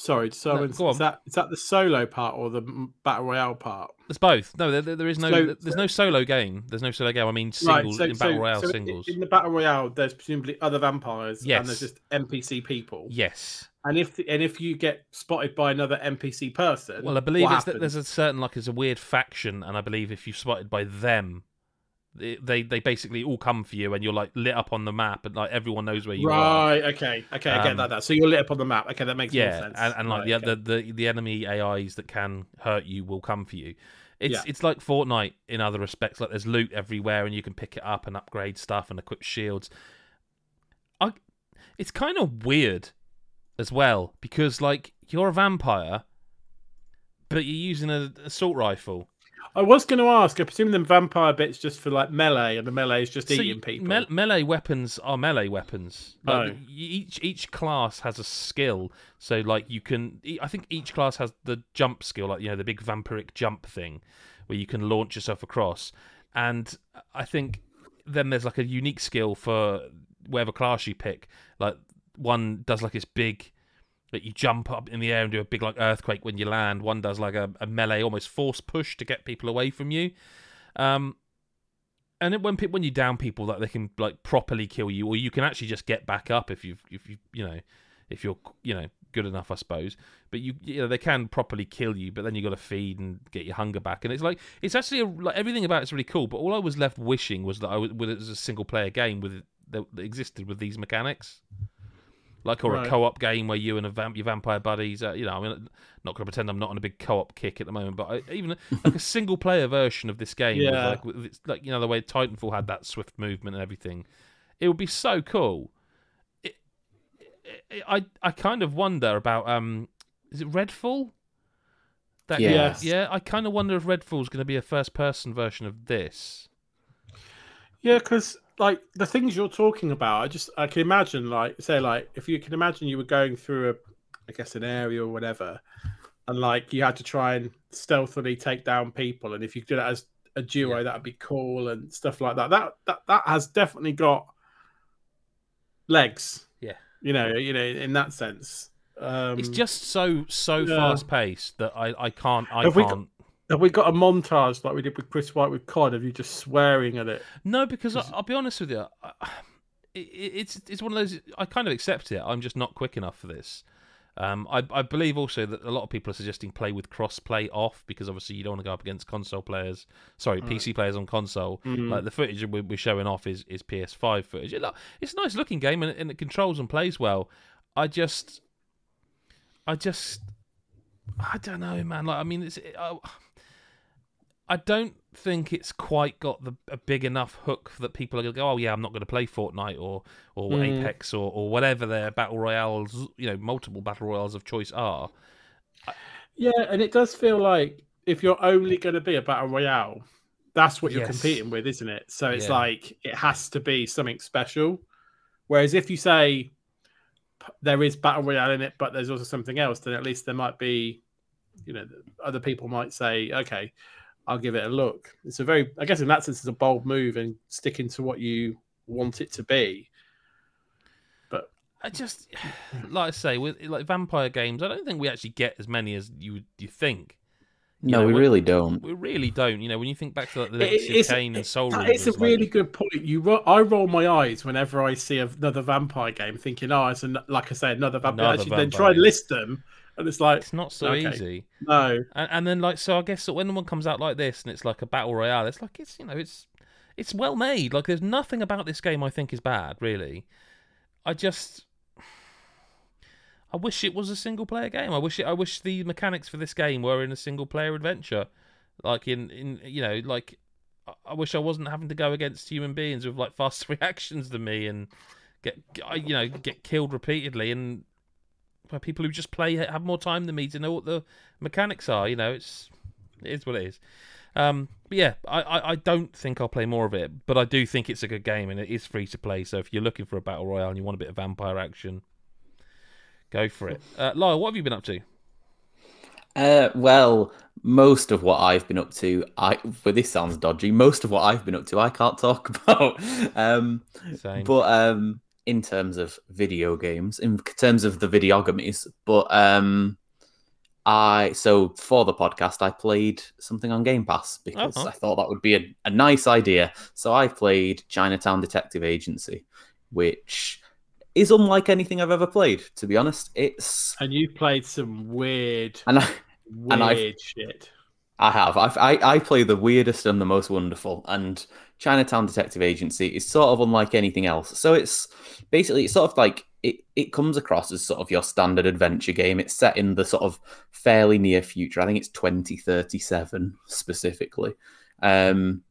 B: Sorry, so no, is, that is that the solo part or the battle royale part?
A: It's both. No, there, there is no so, there's no solo game. There's no solo game. I mean, singles right, so, in battle so, royale singles.
B: In the battle royale, there's presumably other vampires, yes. and there's just NPC people.
A: Yes.
B: And if and if you get spotted by another NPC person,
A: well, I believe it's that there's a certain like there's a weird faction, and I believe if you're spotted by them, they they basically all come for you and you're like lit up on the map and like everyone knows where you
B: right,
A: are.
B: Right okay okay i get um, that, that so you're lit up on the map. Okay that makes
A: yeah
B: sense.
A: and, and like right, the, okay. the, the the enemy ais that can hurt you will come for you. It's yeah. it's like fortnite in other respects like there's loot everywhere and you can pick it up and upgrade stuff and equip shields. I, it's kind of weird as well because like you're a vampire but you're using an assault rifle
B: I was going to ask. I presume the vampire bit's just for like melee, and the melee is just so eating people.
A: Me- melee weapons are melee weapons. Like, oh. Each each class has a skill. So like you can, I think each class has the jump skill, like you know the big vampiric jump thing, where you can launch yourself across. And I think then there's like a unique skill for whatever class you pick. Like one does like this big that you jump up in the air and do a big like earthquake when you land. One does like a, a melee, almost force push to get people away from you. Um, and it, when when you down people, that like, they can like properly kill you, or you can actually just get back up if you've if you you know if you're you know good enough, I suppose. But you you know they can properly kill you, but then you got to feed and get your hunger back, and it's like it's actually a, like everything about it's really cool. But all I was left wishing was that I was, was a single player game with that existed with these mechanics like or right. a co-op game where you and a vamp, your vampire buddies. Uh, you know, I mean, not going to pretend I'm not on a big co-op kick at the moment, but I, even like a single-player version of this game, yeah. with like, with, like you know the way Titanfall had that swift movement and everything, it would be so cool. It, it, I I kind of wonder about um, is it Redfall?
B: That, yes.
A: Yeah, I kind of wonder if Redfall's going to be a first-person version of this.
B: Yeah, because like the things you're talking about, I just I can imagine like say like if you can imagine you were going through a I guess an area or whatever, and like you had to try and stealthily take down people, and if you did that as a duo,
A: Yeah.
B: that would be cool and stuff like that. That that that has definitely got legs.
A: Yeah.
B: you know, you know, in that sense. Um,
A: It's just so so
B: yeah.
A: fast paced that I I can't I
B: Have
A: can't.
B: Have we got a montage like we did with Chris White with COD of you just swearing at it?
A: No, because I, I'll be honest with you, I, it, it's it's one of those. I kind of accept it. I'm just not quick enough for this. Um, I, I believe also that a lot of people are suggesting play with cross-play off because obviously you don't want to go up against console players. Sorry, PC players on console.
B: Mm.
A: Like the footage we're, we're showing off is, is PS5 footage. It, it's a nice looking game and, and it controls and plays well. I just, I just, I don't know, man. Like I mean, it's. I, I don't think it's quite got the a big enough hook that people are going to go, oh yeah, I'm not going to play Fortnite or or
B: Mm.
A: Apex or, or whatever their battle royales, you know, multiple battle royales of choice are.
B: Yeah, and it does feel like if you're only going to be a battle royale, that's what you're
A: Yes.
B: competing with, isn't it? So it's
A: Yeah.
B: like it has to be something special. Whereas if you say there is battle royale in it, but there's also something else, then at least there might be, you know, other people might say, okay, I'll give it a look. It's a very, I guess, in that sense, it's a bold move and sticking to what you want it to be.
A: But I just, like I say, with like vampire games, I don't think we actually get as many as you would you think. You
C: No,
A: know,
C: we really don't.
A: We really don't. You know, when you think back to like, the Legacy
B: it's-
A: of Kain and Soul
B: That
A: Reavers,
B: is a
A: like-
B: really good point. You, ro- I roll my eyes whenever I see another vampire game, thinking, "Oh, it's an, like I say, another vampire."
A: Another
B: Actually, then try and list them, and it's like,
A: It's not so
B: Okay.
A: easy.
B: no,
A: And, and then like so, I guess that when one comes out like this and it's like a battle royale, it's like it's you know it's it's well made. Like there's nothing about this game I think is bad really. I just I wish it was a single player game. I wish it, I wish the mechanics for this game were in a single player adventure, like in in you know like I- wish I wasn't having to go against human beings with like faster reactions than me and get you know get killed repeatedly and people who just play have more time than me to know what the mechanics are. You know, it's it is what it is. Um, but yeah, I, I, I don't think I'll play more of it, but I do think it's a good game and it is free to play. So if you're looking for a battle royale and you want a bit of vampire action, go for it. Uh, Lyle, what have you been up to?
C: Uh, well, most of what I've been up to, I but this sounds dodgy. Most of what I've been up to, I can't talk about. Um,
A: Same.
C: but um, in terms of video games, in terms of the videogamies, but um, I so for the podcast, I played something on Game Pass because
A: Uh-huh.
C: I thought that would be a, a nice idea. So I played Chinatown Detective Agency, which is unlike anything I've ever played. To be honest, it's
B: and you played some weird,
C: and I.
B: weird
C: and I've-
B: shit.
C: I have. I've, I I play the weirdest and the most wonderful, and Chinatown Detective Agency is sort of unlike anything else. So it's basically it's sort of like it. It comes across as sort of your standard adventure game. It's set in the sort of fairly near future. I think it's twenty thirty seven specifically, um,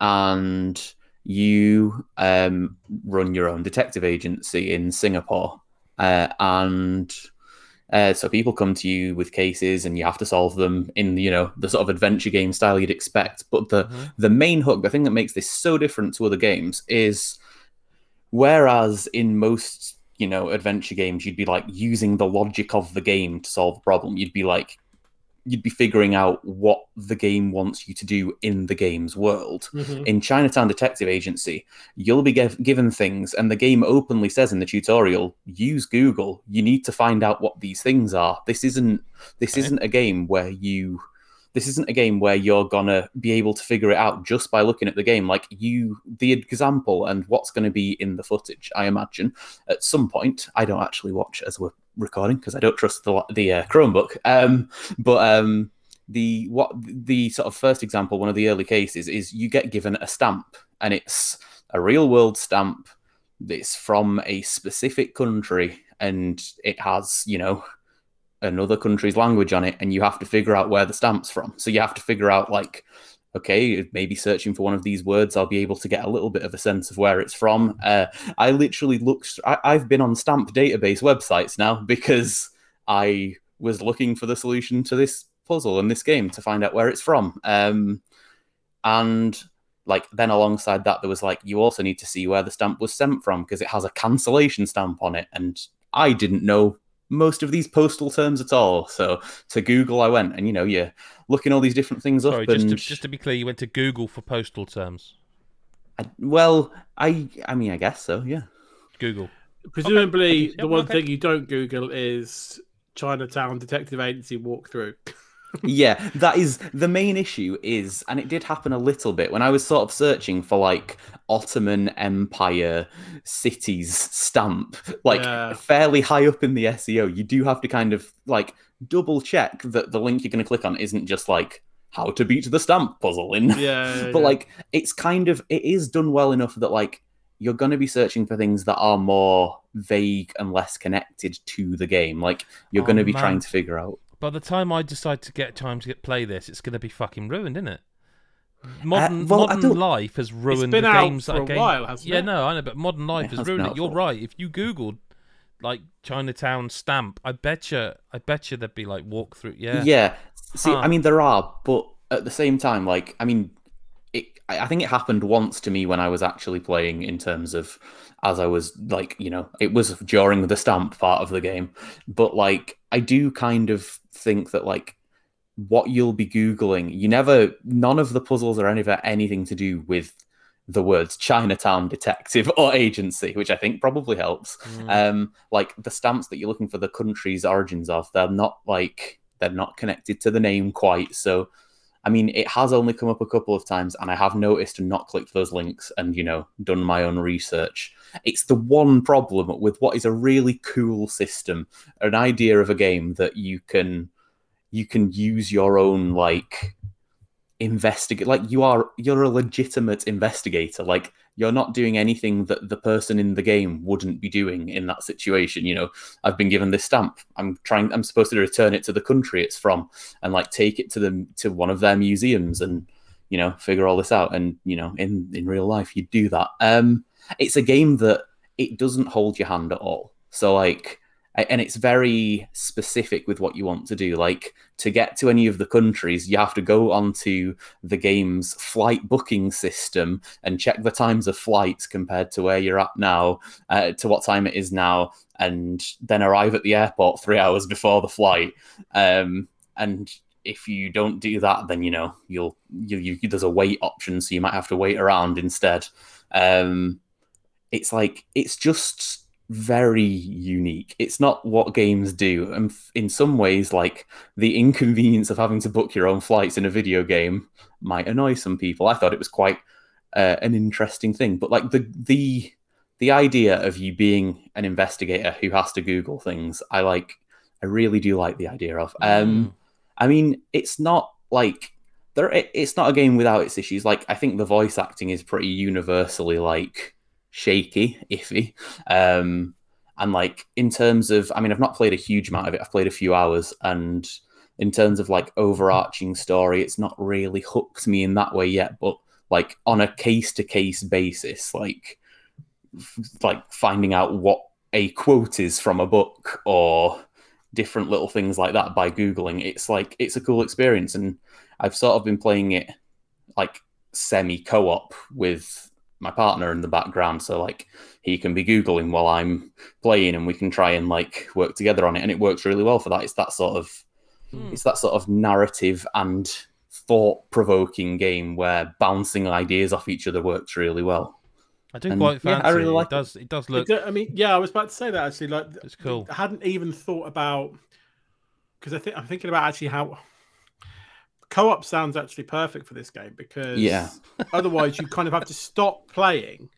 C: and you um, run your own detective agency in Singapore, uh, and uh, so people come to you with cases, and you have to solve them in you know the sort of adventure game style you'd expect. But the
A: Mhm.
C: the main hook, the thing that makes this so different to other games, is whereas in most you know adventure games you'd be like using the logic of the game to solve a problem, you'd be like you'd be figuring out what the game wants you to do in the game's world
B: Mhm.
C: in Chinatown Detective Agency, you'll be giv given things, and the game openly says in the tutorial, use Google. You need to find out what these things are. This isn't this
A: Okay.
C: isn't a game where you this isn't a game where you're gonna be able to figure it out just by looking at the game. Like you, the example and what's going to be in the footage. I imagine at some point. I don't actually watch as we're recording because I don't trust the the uh, Chromebook. Um, but um, the what the sort of first example, one of the early cases, is you get given a stamp, and it's a real world stamp. that's from a specific country, and it has you know another country's language on it, and you have to figure out where the stamp's from. So you have to figure out like. Okay, maybe searching for one of these words, I'll be able to get a little bit of a sense of where it's from. Uh, I literally looked. I, I've been on stamp database websites now because I was looking for the solution to this puzzle in this game to find out where it's from. Um, and like then alongside that, there was like you also need to see where the stamp was sent from because it has a cancellation stamp on it, and I didn't know most of these postal terms at all. So to Google, I went, and you know, you're looking all these different things
A: Sorry,
C: up.
A: just
C: and
A: to, just to be clear, you went to Google for postal terms.
C: I, well, I, I mean, I guess so. Yeah.
A: Google.
B: Presumably,
A: Okay.
B: the one
A: okay.
B: thing you don't Google is Chinatown Detective Agency walkthrough.
C: yeah, that is the main issue. Is and it did happen a little bit when I was sort of searching for like Ottoman Empire cities stamp, like
B: Yeah.
C: fairly high up in the SEO. You do have to kind of like double check that the link you're going to click on isn't just like how to beat the stamp puzzle in.
B: Yeah,
C: but like it's kind of it is done well enough that like you're going to be searching for things that are more vague and less connected to the game. Like you're
A: Oh,
C: going to be
A: man.
C: trying to figure out.
A: By the time I decide to get time to get play this, it's going to be fucking ruined, isn't it? Modern,
C: Uh, well, I
A: modern
C: don't-
A: life has ruined
B: been
A: the
B: out
A: games
B: for
A: that
B: a
A: game...
B: while, hasn't
A: Yeah,
B: it?
A: no, I know, but modern life
C: It
A: has
C: has
A: ruined it. You're
C: for-
A: right. If you googled like Chinatown stamp, I bet you, I bet you there'd be like walkthrough. Yeah,
C: Yeah. See,
A: Huh.
C: I mean, there are, but at the same time, like, I mean, it. I I think it happened once to me when I was actually playing. In terms of, as I was like, you know, it was during the stamp part of the game, but like, I do kind of think that like. What you'll be googling, you never. None of the puzzles are ever anything to do with the words Chinatown detective or agency, which I think probably helps.
A: Mm.
C: Um, like the stamps that you're looking for the country's origins of, they're not like they're not connected to the name quite. So, I mean, it has only come up a couple of times, and I have noticed and not clicked those links and you know done my own research. It's the one problem with what is a really cool system, an idea of a game that you can you can use your own like investigate like you are you're a legitimate investigator. Like you're not doing anything that the person in the game wouldn't be doing in that situation you know? I've been given this stamp. I'm trying i'm supposed to return it to the country it's from and like take it to them to one of their museums and you know figure all this out. And you know in in real life you do that. Um it's a game that it doesn't hold your hand at all. So like and it's very specific with what you want to do. Like to get to any of the countries you have to go onto the game's flight booking system and check the times of flights compared to where you're at now uh, to what time it is now and then arrive at the airport three hours before the flight. Um, and if you don't do that then you know you'll you, you there's a wait option so you might have to wait around instead. Um, it's like it's just very unique it's not what games do and in some ways like the inconvenience of having to book your own flights in a video game might annoy some people i thought it was quite uh, an interesting thing but like the the the idea of you being an investigator who has to google things i like i really do like the idea of um
A: Mm.
C: I mean, it's not like there. it- It's not a game without its issues. Like I think the voice acting is pretty universally like shaky, iffy. Um, and like in terms of, I mean, I've not played a huge amount of it. I've played a few hours, and in terms of like overarching story, it's not really hooked me in that way yet. But like on a case to case basis, like f- like finding out what a quote is from a book or different little things like that by googling it's like it's a cool experience and i've sort of been playing it like semi co-op with my partner in the background so like he can be googling while i'm playing and we can try and like work together on it and it works really well for that it's that sort of
A: Hmm.
C: it's that sort of narrative and thought provoking game where bouncing ideas off each other works really well
A: I do
C: And,
A: quite
C: yeah, I really like
A: it does. It does
B: I
A: look.
B: do- I mean, yeah, I was about to say that actually. Like,
A: It's cool.
B: I hadn't even thought about because I think I'm thinking about actually how co-op sounds actually perfect for this game because
C: Yeah.
B: otherwise you kind of have to stop playing.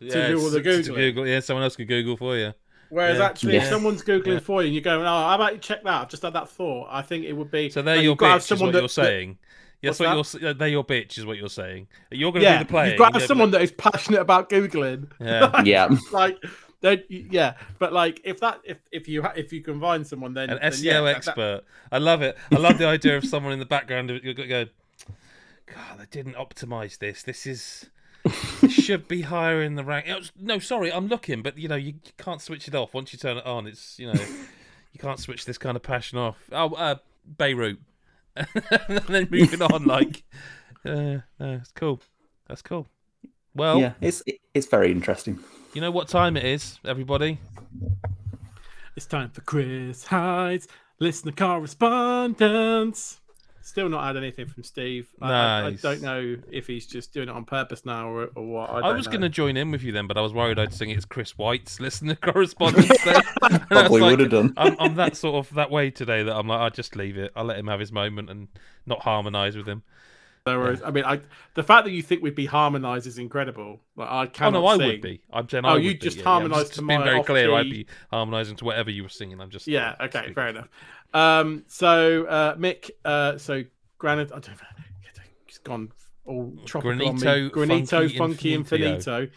A: Yeah,
B: do all the
A: it's-
B: Googling.
A: Google. Yeah, someone else could Google for you.
B: Whereas
A: Yeah.
B: actually, if someone's googling
A: Yeah.
B: for you and you're going, "Oh, how about you check that?" I've just had that thought. I think it would be
A: So they're your
B: you've got to have
A: bitch, is
B: someone
A: what
B: that-
A: you're saying. Yes,
B: What's
A: what
B: that?
A: you're. They're your bitch, is what you're saying. You're going to
B: yeah,
A: do the playing.
B: you've got to have someone that is passionate about googling.
A: Yeah.
C: yeah
B: like, they- yeah, but like if that if if you ha- if you can find someone, then
A: an
B: then
A: SEO
B: yeah, that- that-
A: expert. I love it. I love the idea of someone in the background who go, go, God, they didn't optimize this. This is. It should be higher in the rank. Was- no, sorry, I'm looking, but you know you, you can't switch it off once you turn it on. It's you know you can't switch this kind of passion off. Oh, uh, Beirut, and then moving on. Like, uh, uh, it's cool. That's cool. Well,
C: yeah it's it's very interesting
A: you know what time it is, everybody.
B: It's time for Chris Hyde's listener correspondence. Still not had anything from Steve. I, I- I don't know if he's just doing it on purpose now or, or what. I,
A: I, was going to join in with you then, but I was worried I'd sing it's Chris White's listener correspondence. then. And I
C: Probably
A: like,
C: would have done.
A: I'm, I'm that sort of that way today that I'm like, I'll just leave it. I'll let him have his moment and not harmonise with him.
B: No worries. I mean, I, the fact that you think we'd be harmonised is incredible. Like I can't.
A: Oh
B: cannot
A: no, I
B: sing.
A: would be. I'm saying
B: Oh,
A: I
B: you
A: would be,
B: just
A: yeah, yeah. I'm
B: harmonised
A: just,
B: to
A: being
B: my
A: very clear. I'd be harmonising to whatever you were singing. I'm just
B: Yeah.
A: uh,
B: Okay.
A: speaking.
B: Fair enough. Um. So, uh, Mick. Uh. So, granted, I don't know. It's gone all tropical on me.
A: Granito,
B: Granito,
A: funky,
B: funky,
A: infinito.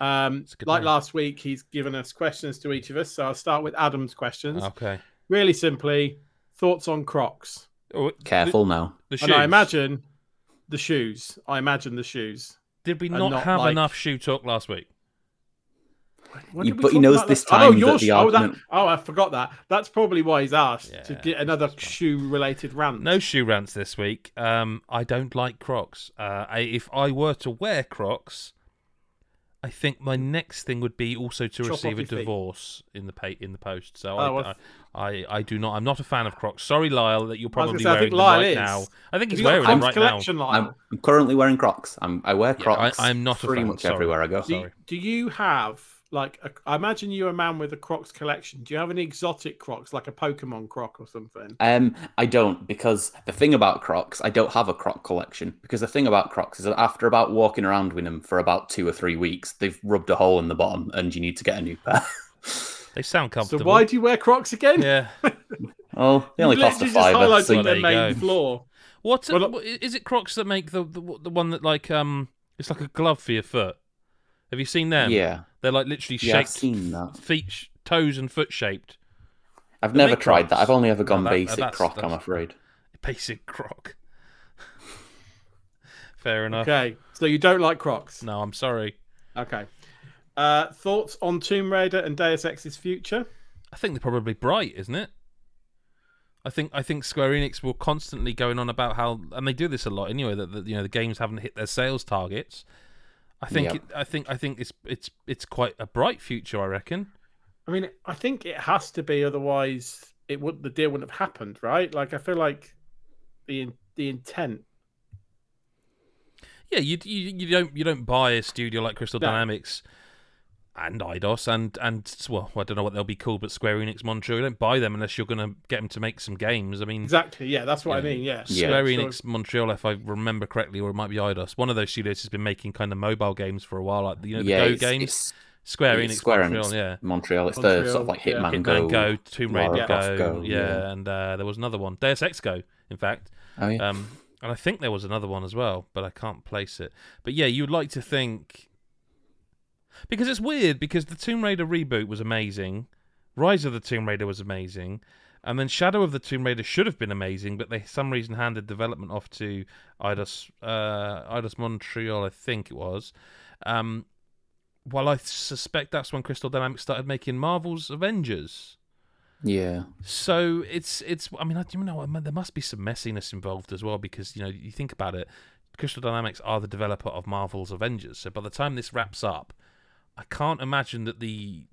B: infinito. Um.
A: It's a good
B: Like
A: name.
B: last week, he's given us questions to each of us. So I'll start with Adam's questions.
A: Okay.
B: Really simply, thoughts on Crocs,
A: Oh,
C: Careful now.
A: the
B: and I imagine the shoes. I imagine the shoes.
A: Did we not,
B: not
A: have
B: like-
A: enough shoe talk last week?
C: You-
B: we
C: but he knows this
B: that? Oh,
C: time
B: your
C: that the
B: sh- oh, that- oh, I forgot that. That's probably why he's asked to get another shoe-related rant.
A: No shoe rants this week. Um, I don't like Crocs. Uh, I, if I were to wear Crocs, I think my next thing would be also to
B: Chop
A: receive
B: off
A: a
B: your feet.
A: divorce in the pay, in the post. So
B: Oh,
A: I,
B: well,
A: I, I, I do not. I'm not a fan of Crocs. Sorry, Lyle, that you're
B: I was
A: probably
B: gonna say, I
A: wearing
B: think
A: them
B: Lyle
A: right
B: is.
A: now. I think he's
B: you
A: wearing them
B: Crocs
A: right now.
B: collection, Lyle?
C: I'm, I'm currently wearing Crocs. I'm, I wear
A: Yeah,
C: Crocs.
A: I, I'm not a
C: pretty
A: fan.
C: much
A: Sorry.
C: everywhere I go.
B: Do
A: Sorry.
B: do you have like? A, I imagine you're a man with a Crocs collection. Do you have any exotic Crocs, like a Pokemon Croc or something?
C: Um, I don't because the thing about Crocs, I don't have a Croc collection because the thing about Crocs is that after about walking around with them for about two or three weeks, they've rubbed a hole in the bottom, and you need to get a new pair.
A: They sound comfortable.
B: So why do you wear Crocs again?
A: Yeah.
C: oh, they only
B: You
C: cost a
B: literally just
C: fiver. So
A: Well,
B: their main
A: go.
B: flaw.
A: What,
B: Well,
A: what is it? Crocs that make the, the the one that like um, it's like a glove for your foot. Have you seen them?
C: yeah,
A: They're like literally
C: yeah, I've
A: shaped
C: seen that.
A: feet, toes, and foot shaped.
C: I've
A: They
C: never
A: make
C: tried that. I've only ever
A: No,
C: gone
A: that-
C: basic
A: that's-
C: Croc. I'm afraid.
A: Basic Croc. Fair enough.
B: Okay, so you don't like Crocs.
A: No, I'm sorry.
B: Okay. Uh, thoughts on Tomb Raider and Deus Ex's future?
A: I think they're probably bright, isn't it? I think I think Square Enix will constantly going on about how, and they do this a lot anyway. That, that you know the games haven't hit their sales targets. I think
C: Yep.
A: it, I think I think it's it's it's quite a bright future. I reckon.
B: I mean, I think it has to be, otherwise it would the deal wouldn't have happened, right? Like I feel like the the intent.
A: Yeah, you you, you don't you don't buy a studio like Crystal
B: No.
A: Dynamics and Eidos and and well, I don't know what they'll be called, but Square Enix Montreal. You don't buy them unless you're going to get them to make some games. I mean,
B: Exactly. Yeah, that's what I
A: Yeah.
B: mean. Yeah.
C: Yeah.
A: Square
B: So-
A: Enix Montreal, if I remember correctly, or it might be Eidos. One of those studios has been making kind of mobile games for a while, like you know the
C: yeah,
A: Go
C: it's,
A: games.
C: it's
A: Square
C: it's
A: Enix
C: Square
A: Montreal,
C: Enix
A: yeah.
C: Montreal. It's the sort of like
B: yeah.
C: Hitman,
A: Hitman
C: Go.
A: Go, Tomb Raider
C: Lara
A: Go,
C: Go,
A: yeah,
C: yeah.
A: and uh, there was another one, Deus Ex Go, in fact.
C: Oh yeah.
A: Um, and I think there was another one as well, but I can't place it. But yeah, you'd like to think because it's weird because the Tomb Raider reboot was amazing, Rise of the Tomb Raider was amazing, and then Shadow of the Tomb Raider should have been amazing, but they for some reason handed development off to Eidos uh, Eidos Montreal, I think it was. Um, well, I suspect that's when Crystal Dynamics started making Marvel's Avengers.
C: yeah.
A: So it's it's. I mean, I do know I mean, there must be some messiness involved as well because you know you think about it. Crystal Dynamics are the developer of Marvel's Avengers, so by the time this wraps up, I can't imagine that the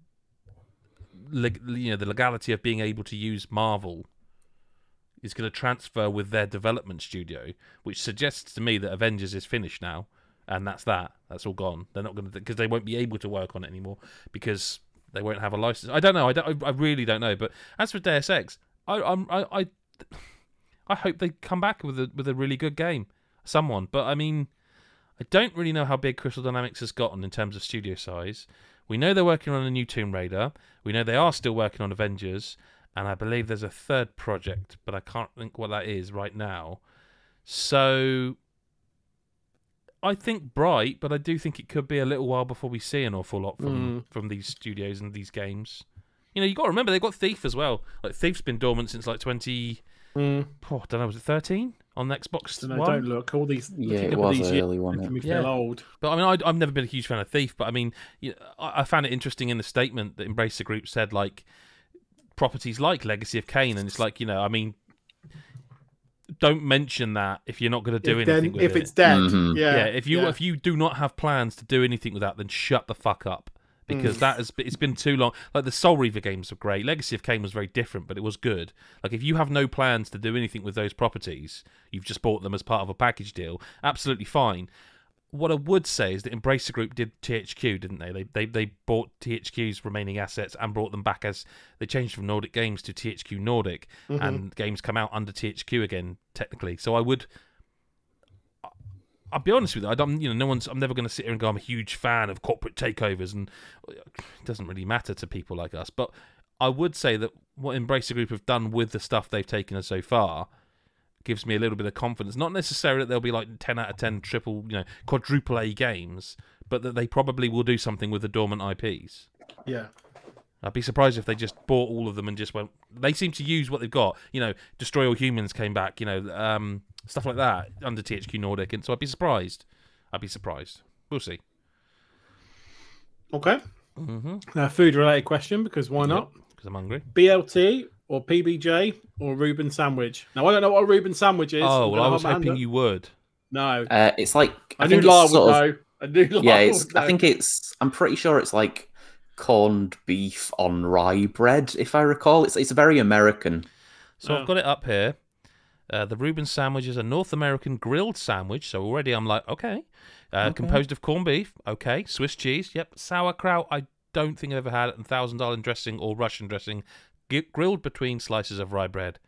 A: you know the legality of being able to use Marvel is going to transfer with their development studio, which suggests to me that Avengers is finished now, and that's that. That's all gone. They're not going to because they won't be able to work on it anymore because they won't have a license. I don't know. I don't. I really don't know. But as for Deus Ex, I, I'm I, I I hope they come back with a with a really good game. Someone, but I mean, I don't really know how big Crystal Dynamics has gotten in terms of studio size. We know they're working on a new Tomb Raider. We know they are still working on Avengers, and I believe there's a third project, but I can't think what that is right now. So I think bright, but I do think it could be a little while before we see an awful lot from from these studios and these games. You know, you got to remember they've got Thief as well. Like Thief's been dormant since like twenty.
B: Mm.
A: Oh, I don't know, was it thirteen on Xbox
B: So no,
A: One?
B: don't look. All these.
C: Yeah,
B: looking
C: it was
B: these years
C: early, wasn't
B: making me
C: it?
B: feel
A: Yeah.
B: old.
A: But I mean, I, I've never been a huge fan of Thief. But I mean, you know, I, I found it interesting in the statement that Embracer Group said like properties like Legacy of Kain, and it's like you know, I mean, don't mention that if you're not going to do
B: if
A: anything
B: then,
A: with
B: if
A: it.
B: it's dead,
C: Mhm.
B: yeah,
A: yeah, if you
B: yeah.
A: if you do not have plans to do anything with that, then shut the fuck up because mm. that has it's been too long. Like the Soul Reaver games were great. Legacy of Kain was very different, but it was good. Like if you have no plans to do anything with those properties, you've just bought them as part of a package deal. Absolutely fine. What I would say is that Embracer Group did THQ, didn't they? They they they bought THQ's remaining assets and brought them back as they changed from Nordic Games to THQ Nordic, mm-hmm. and games come out under THQ again technically. So I would I'll be honest with you. I don't, you know, no one's. I'm never going to sit here and go. I'm a huge fan of corporate takeovers, and it doesn't really matter to people like us. But I would say that what Embracer Group have done with the stuff they've taken us so far gives me a little bit of confidence. Not necessarily that they'll be like 10 out of 10 triple, you know, quadruple A games, but that they probably will do something with the dormant IPs.
B: Yeah.
A: I'd be surprised if they just bought all of them and just went. They seem to use what they've got. You know, Destroy All Humans came back. You know, um, stuff like that under THQ Nordic, and so I'd be surprised. I'd be surprised. We'll see.
B: Okay.
A: Mm-hmm.
B: Now, food related question because why not?
A: Because I'm hungry.
B: BLT or PBJ or Reuben sandwich? Now, I don't know what a Reuben sandwich is.
A: Oh
B: I'm
A: well, I was
B: hold my hand
A: hoping you would.
B: No.
C: Uh, it's like
B: I,
C: I,
B: knew
C: think it's
B: would know. I knew Lyle
C: yeah. It's
B: would
C: I
B: know.
C: think it's I'm pretty sure it's like corned beef on rye bread, if I recall. It's it's very American.
A: So
B: Oh.
A: I've got it up here. Uh, the Reuben sandwich is a North American grilled sandwich. So already I'm like, okay. Uh,
C: Okay.
A: Composed of corned beef. Okay. Swiss cheese. Yep. Sauerkraut. I don't think I've ever had. And Thousand Island dressing or Russian dressing. G- grilled between slices of rye bread.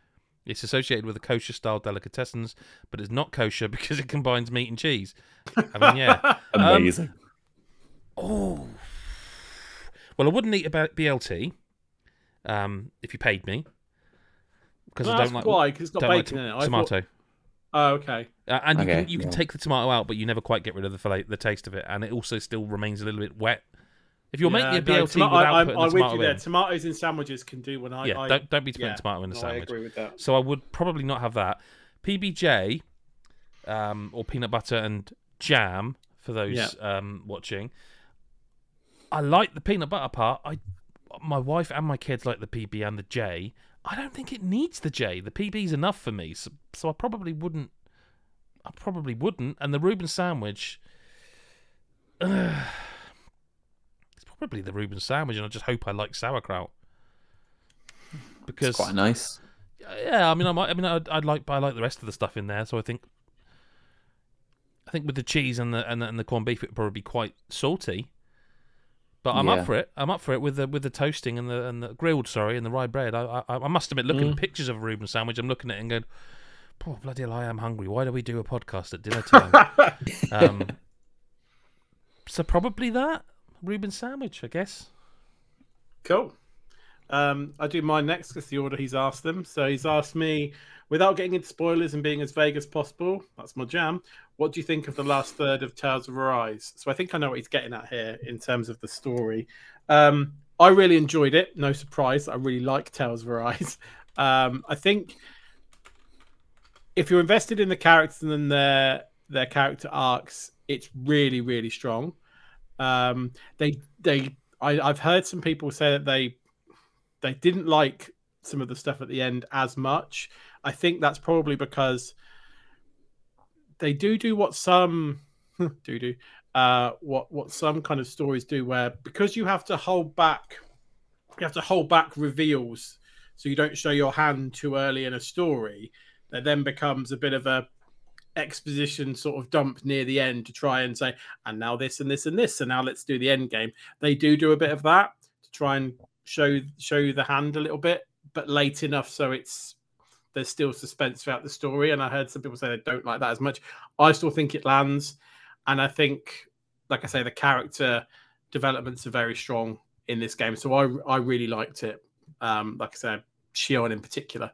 A: It's associated with a kosher style delicatessens, but it's not kosher because it combines meat and cheese. I mean, yeah. Um,
C: Amazing.
A: Oh. Well, I wouldn't eat a BLT um, if you paid me. Because
B: No,
A: I don't like,
B: why, 'cause it's got
A: don't like
B: in it. I thought-
A: tomato.
B: Oh, okay.
A: Uh, and you
C: Okay,
A: can you can
C: yeah.
A: take the tomato out, but you never quite get rid of the fillet, the taste of it, and it also still remains a little bit wet. If you're making
B: Yeah,
A: a
B: no,
A: BLT
B: toma-
A: without
B: I, I'm,
A: putting
B: I'm
A: the
B: with
A: tomato
B: you there.
A: in,
B: Tomatoes in sandwiches can do when I.
A: yeah,
B: I
A: don't don't be putting
B: yeah.
A: tomato in the
B: no, I
A: sandwich.
B: agree with that.
A: So I would probably not have that. PBJ um, or peanut butter and jam for those
B: Yeah.
A: um, watching. I like the peanut butter part. I, my wife and my kids like the PB and the J. I don't think it needs the J. The PB's enough for me, so, so I probably wouldn't. I probably wouldn't. And the Reuben sandwich. it's probably the Reuben sandwich, and I just hope I like sauerkraut. Because
C: It's quite nice.
A: yeah, I mean, I might. I mean, I'd, I'd like, I like the rest of the stuff in there. So I think, I think with the cheese and the and the, and the corned beef, it would probably be quite salty. But I'm
C: Yeah.
A: up for it. I'm up for it with the with the toasting and the and the grilled, sorry, and the rye bread. I I, I must admit, looking at pictures of a Reuben sandwich, I'm looking at it and going, "Poor bloody hell, I am hungry. Why do we do a podcast at dinner time?" um, so probably that Reuben sandwich, I guess.
B: Cool. Um, I do mine next because the order he's asked them. So he's asked me, without getting into spoilers and being as vague as possible, that's my jam. What do you think of the last third of Tales of Arise? So I think I know what he's getting at here in terms of the story. Um, I really enjoyed it. No surprise. I really like Tales of Arise. Um, I think if you're invested in the characters and their their character arcs, it's really really strong. Um, they they I, I've heard some people say that they they didn't like some of the stuff at the end as much. I think that's probably because they do do what some do do uh, what what some kind of stories do, where because you have to hold back, you have to hold back reveals, so you don't show your hand too early in a story. That then becomes a bit of a exposition sort of dump near the end to try and say, and now this and this and this, and now let's do the end game. They do do a bit of that to try and show show the hand a little bit, but late enough so it's there's still suspense throughout the story. And I heard some people say they don't like that as much. I still think it lands, and I think, like I say, the character developments are very strong in this game. So I I really liked it. Um, like I said, Shion in particular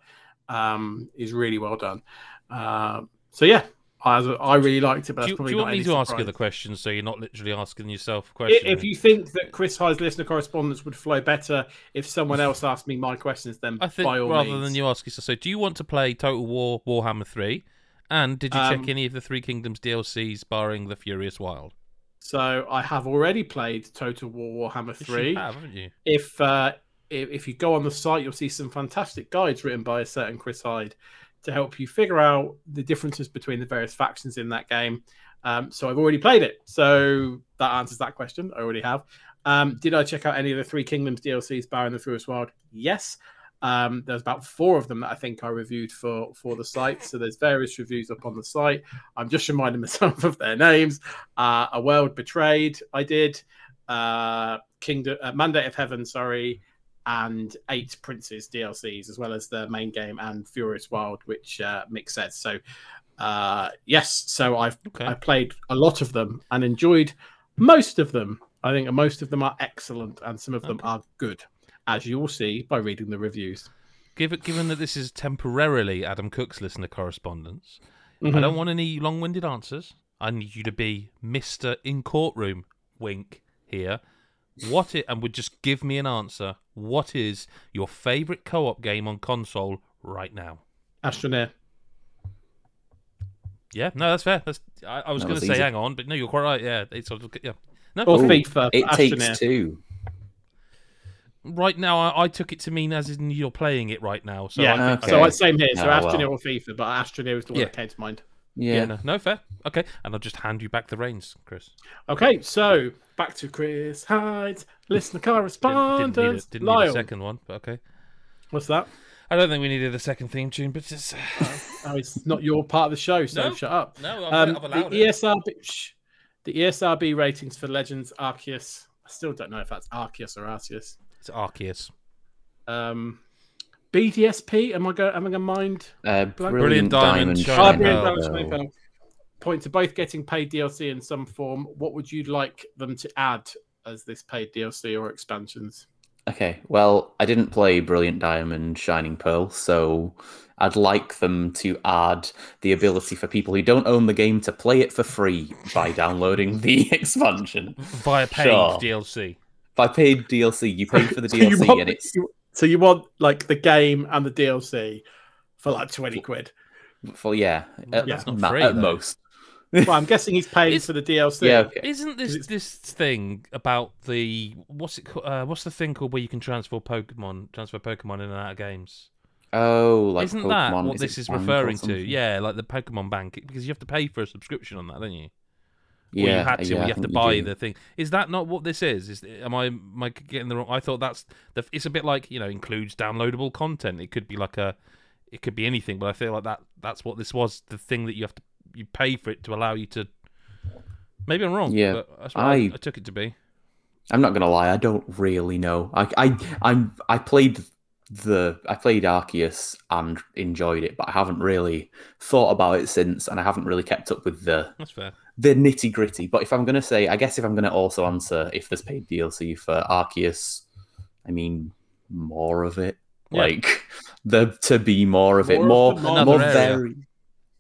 B: um, is really well done. Um, so yeah, I, I really liked it. But
A: Do
B: that's
A: you, do
B: probably
A: you
B: not
A: want me
B: any
A: to ask you
B: surprise.
A: the question so you're not literally asking yourself a
B: I-
A: question?
B: If you think that Chris Hyde's listener correspondence would flow better if someone else asked me my questions, then
A: I think
B: by all
A: rather
B: means.
A: than you ask yourself, so do you want to play Total War Warhammer 3? And did you
B: Um,
A: check any of the Three Kingdoms DLCs barring the Furious Wild?
B: So I have already played Total War Warhammer
A: Yes, you
B: Three.
A: have, haven't you?
B: If, uh, if if you go on the site, you'll see some fantastic guides written by a certain Chris Hyde to help you figure out the differences between the various factions in that game. Um, so I've already played it, so that answers that question. I already have. Um, did I check out any of the Three Kingdoms DLCs, barring the Furious Wild? Yes. Um, there's about four of them that I think I reviewed for for the site. So there's various reviews up on the site. I'm just reminding myself of their names. Uh, a World Betrayed, I did. Uh, Kingdom, uh, Mandate of Heaven, sorry, and eight Princes DLCs, as well as the main game and Furious Wild, which uh, Mick said. So uh, yes, so I've
A: Okay.
B: I played a lot of them and enjoyed most of them. I think most of them are excellent, and some of them
A: Okay.
B: are good, as you will see by reading the reviews.
A: Given, given that this is temporarily Adam Cook's listener correspondence, I
B: Mhm.
A: don't want any long-winded answers. I need you to be Mister in courtroom. Wink here. What it and would just give me an answer. What is your favourite co-op game on console right now?
B: Astroneer.
A: Yeah, no, that's fair. That's I, I was
C: That
A: going to say
C: easy.
A: hang on, but no, you're quite right. Yeah, it's sort of yeah. No,
B: Or FIFA.
C: It
B: but
C: takes two.
A: right now I, I took it to mean as in you're playing it right now. So
B: yeah,
A: I think,
C: Okay.
B: so it's same here. So
C: Oh,
B: Astroneer
C: well.
B: or FIFA, but Astroneer is the one
A: Yeah.
B: that came to mind.
C: Yeah.
A: yeah, no, no, fair. Okay, and I'll just hand you back the reins, Chris.
B: Okay, so back to Chris Hyde's listener
A: Didn't, didn't,
B: correspondence.
A: need, a, didn't need a second one, but okay.
B: what's that?
A: I don't think we needed a second theme tune, but just
B: Oh, it's not your part of the show, so
A: No.
B: shut up.
A: no, I've,
B: Um,
A: I've
B: the
A: it.
B: ESRB, shh, the ESRB ratings for Legends Arceus. I still don't know if that's Arceus or Arceus.
A: It's Arceus.
B: Um, BDSP. Am I going? Am I going to mind?
C: Uh,
B: Brilliant
C: brilliant,
A: Diamond,
C: diamond,
A: Shining
B: Oh,
A: Shining
B: brilliant
A: Pearl,
B: Diamond,
C: Shining
B: Shining
C: Pearl.
B: Pearl. Point to both getting paid DLC in some form. What would you like them to add as this paid DLC or expansions?
C: Okay, well, I didn't play Brilliant Diamond, Shining Pearl, so I'd like them to add the ability for people who don't own the game to play it for free by downloading the expansion.
A: Via paid
C: Sure.
A: DLC.
C: By paid DLC, you pay for the
B: So you
C: DLC,
B: want-
C: and it's
B: you- so you want like the game and the DLC for like twenty quid.
C: for yeah, at,
A: That's not free,
C: at
A: though.
C: most.
B: Well, I'm guessing he's paid
A: It's-
B: for the DLC.
C: Yeah, okay.
A: Isn't this this thing about the what's it called? Uh, what's the thing called where you can transfer Pokemon, transfer Pokemon in and out of games?
C: Oh, like
A: Isn't
C: Pokemon,
A: that what
C: is
A: this is referring to? Yeah, like the Pokemon Bank, because you have to pay for a subscription on that, don't you? Or
C: yeah,
A: you had to,
C: yeah,
A: you have to buy the thing. Is that not what this is? Is am I am I getting the wrong? I thought that's the. It's a bit like you know includes downloadable content. It could be like a, it could be anything, but I feel like that that's what this was. The thing that you have to you pay for it to allow you to. Maybe I'm wrong.
C: Yeah,
A: but that's what I,
C: I-
A: I took it to be.
C: I'm not gonna lie, I don't really know. I I I'm I played the I played Arceus and enjoyed it, but I haven't really thought about it since, and I haven't really kept up with the
A: That's fair.
C: The nitty gritty. But if I'm gonna say, I guess if I'm gonna also answer if there's paid DLC for Arceus, I mean more of it.
A: Yeah.
C: Like the to be more of it,
B: More
C: more more,
A: Another
C: very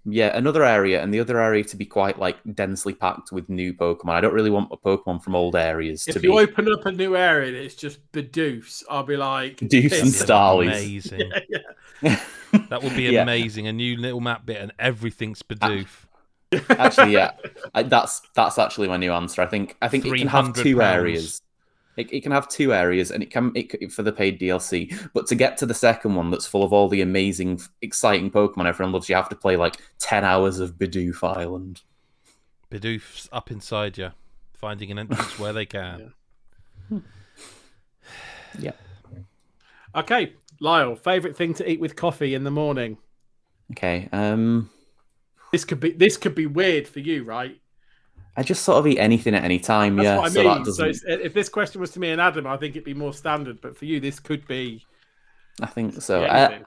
C: yeah, another area, and the other area to be quite like densely packed with new Pokemon. I don't really want a Pokemon from old areas
B: If
C: to
B: you
C: be
B: open up a new area and it's just Bidoofs, I'll be like,
C: Doofs and
B: this-
C: Starlies.
A: Amazing.
B: Yeah,
A: That would be
C: Yeah.
A: amazing. A new little map bit and everything's Bidoof.
C: Actually, yeah, I, that's that's actually my new answer. I think I think it can have two
A: pounds.
C: areas. It, it can have two areas, and it can it, for the paid DLC. But to get to the second one, that's full of all the amazing, exciting Pokemon everyone loves, you have to play like ten hours of Bidoof Island.
A: Bidoof's up inside you, finding an entrance where they can. Yeah.
B: Okay, Lyle, favorite thing to eat with coffee in the morning.
C: Okay, um,
B: This could be this could be weird for you, right?
C: I just sort of eat anything at any time.
B: That's
C: yeah,
B: what I
C: so
B: mean.
C: that
B: So,
C: doesn't.
B: it's- if this question was to me and Adam, I think it'd be more standard. But for you, this could be
C: I think so.
B: yeah,
C: Uh,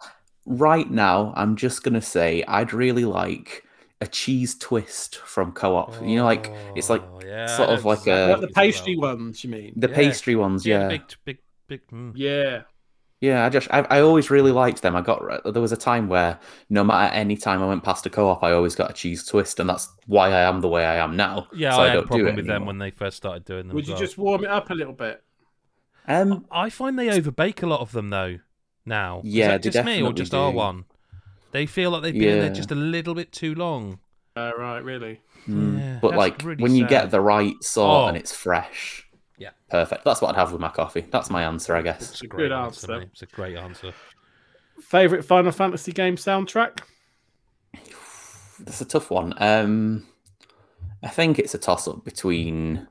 C: right now, I'm just gonna say I'd really like a cheese twist from Co-op. you know, like it's like
A: Oh, yeah,
C: sort of like a-
B: the pastry
A: about.
B: ones, you mean?
C: the
A: Yeah.
C: pastry ones.
A: Yeah,
C: Yeah,
A: big, big, big. Mm.
B: Yeah.
C: Yeah, I just I, I always really liked them. I got there was a time where no matter any time I went past a co-op, I always got a cheese twist, and that's why I am the way I am now.
A: Yeah,
C: so
A: I,
C: I,
A: had a
C: don't do
A: problem
C: it
A: with them when they first started doing them.
B: Would you
A: well.
B: just warm it up a little bit?
C: Um,
A: I find they overbake a lot of them though. Now,
C: Yeah,
A: is that just me or just
C: do.
A: R one? They feel like they've been in there just a little bit too long.
B: Uh, right, really.
C: mm,
A: Yeah,
C: but like
A: really
C: when you get the right sort
A: Oh.
C: and it's fresh,
A: Yeah.
C: perfect. That's what I'd have with my coffee. That's my answer, I guess.
A: It's a
B: a
A: great
B: good
A: answer.
B: answer.
A: It's a great answer.
B: Favorite Final Fantasy game soundtrack?
C: That's a tough one. Um, I think it's a toss-up between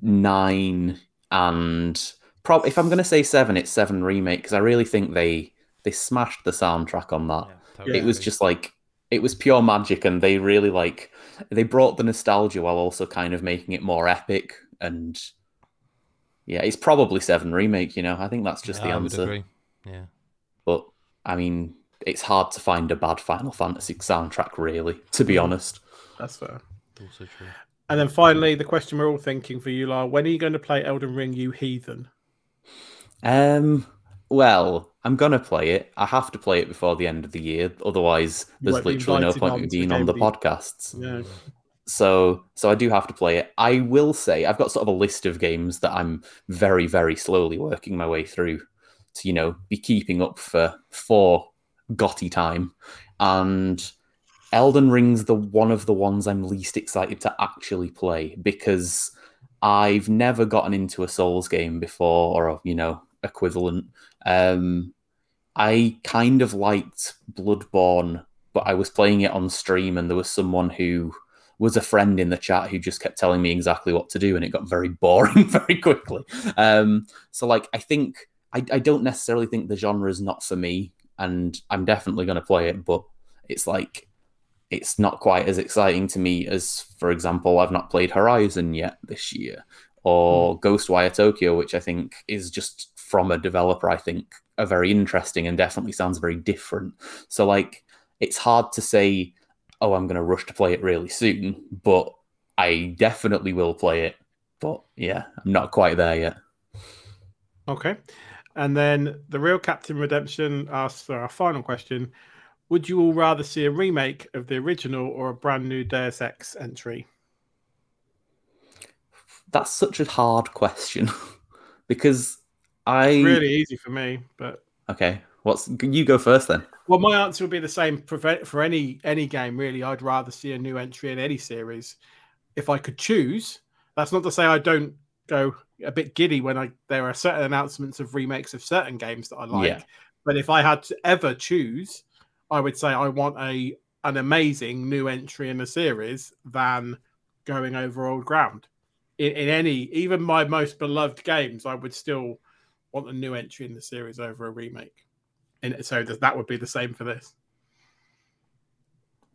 C: nine and prob if I'm going to say seven, it's seven remake because I really think they they smashed the soundtrack on that.
A: Yeah,
C: It was just like it was pure magic, and they really like they brought the nostalgia while also kind of making it more epic. And yeah, it's probably seven remake. You know, I think that's just
A: Yeah,
C: the
A: I would
C: answer.
A: agree. Yeah.
C: But I mean, it's hard to find a bad Final Fantasy soundtrack, really. To be honest.
B: That's fair.
A: Also true.
B: And then finally, the question we're all thinking for you, Lar, when are you going to play Elden Ring, you heathen?
C: Um. Well, I'm gonna play it. I have to play it before the end of the year, otherwise
B: You
C: there's literally no point in being on the
B: of the-
C: podcasts.
B: Yeah.
C: So, so I do have to play it. I will say I've got sort of a list of games that I'm very, very slowly working my way through to, you know, be keeping up for for GOTY time. And Elden Ring's the one of the ones I'm least excited to actually play because I've never gotten into a Souls game before or a, you know, equivalent. Um I kind of liked Bloodborne, but I was playing it on stream and there was someone who was a friend in the chat who just kept telling me exactly what to do and it got very boring very quickly. Um, so like I think I, I don't necessarily think the genre is not for me and I'm definitely going to play it, but it's like it's not quite as exciting to me as, for example, I've not played Horizon yet this year or Ghostwire Tokyo, which I think is just from a developer I think are very interesting and definitely sounds very different. So like it's hard to say oh, I'm going to rush to play it really soon, but I definitely will play it. But yeah, I'm not quite there yet.
B: Okay. And then the real Captain Redemption asks for our final question Would you all rather see a remake of the original or a brand new Deus Ex entry?
C: That's such a hard question because I It's
B: Really easy for me, but
C: okay. What's you go first then?
B: Well, my answer would be the same for, for any any game. Really, I'd rather see a new entry in any series if I could choose. That's not to say I don't go a bit giddy when I there are certain announcements of remakes of certain games that I like.
C: Yeah.
B: But if I had to ever choose, I would say I want a an amazing new entry in a series than going over old ground. In, in any, even my most beloved games, I would still want a new entry in the series over a remake. And so th- that would be the same for this.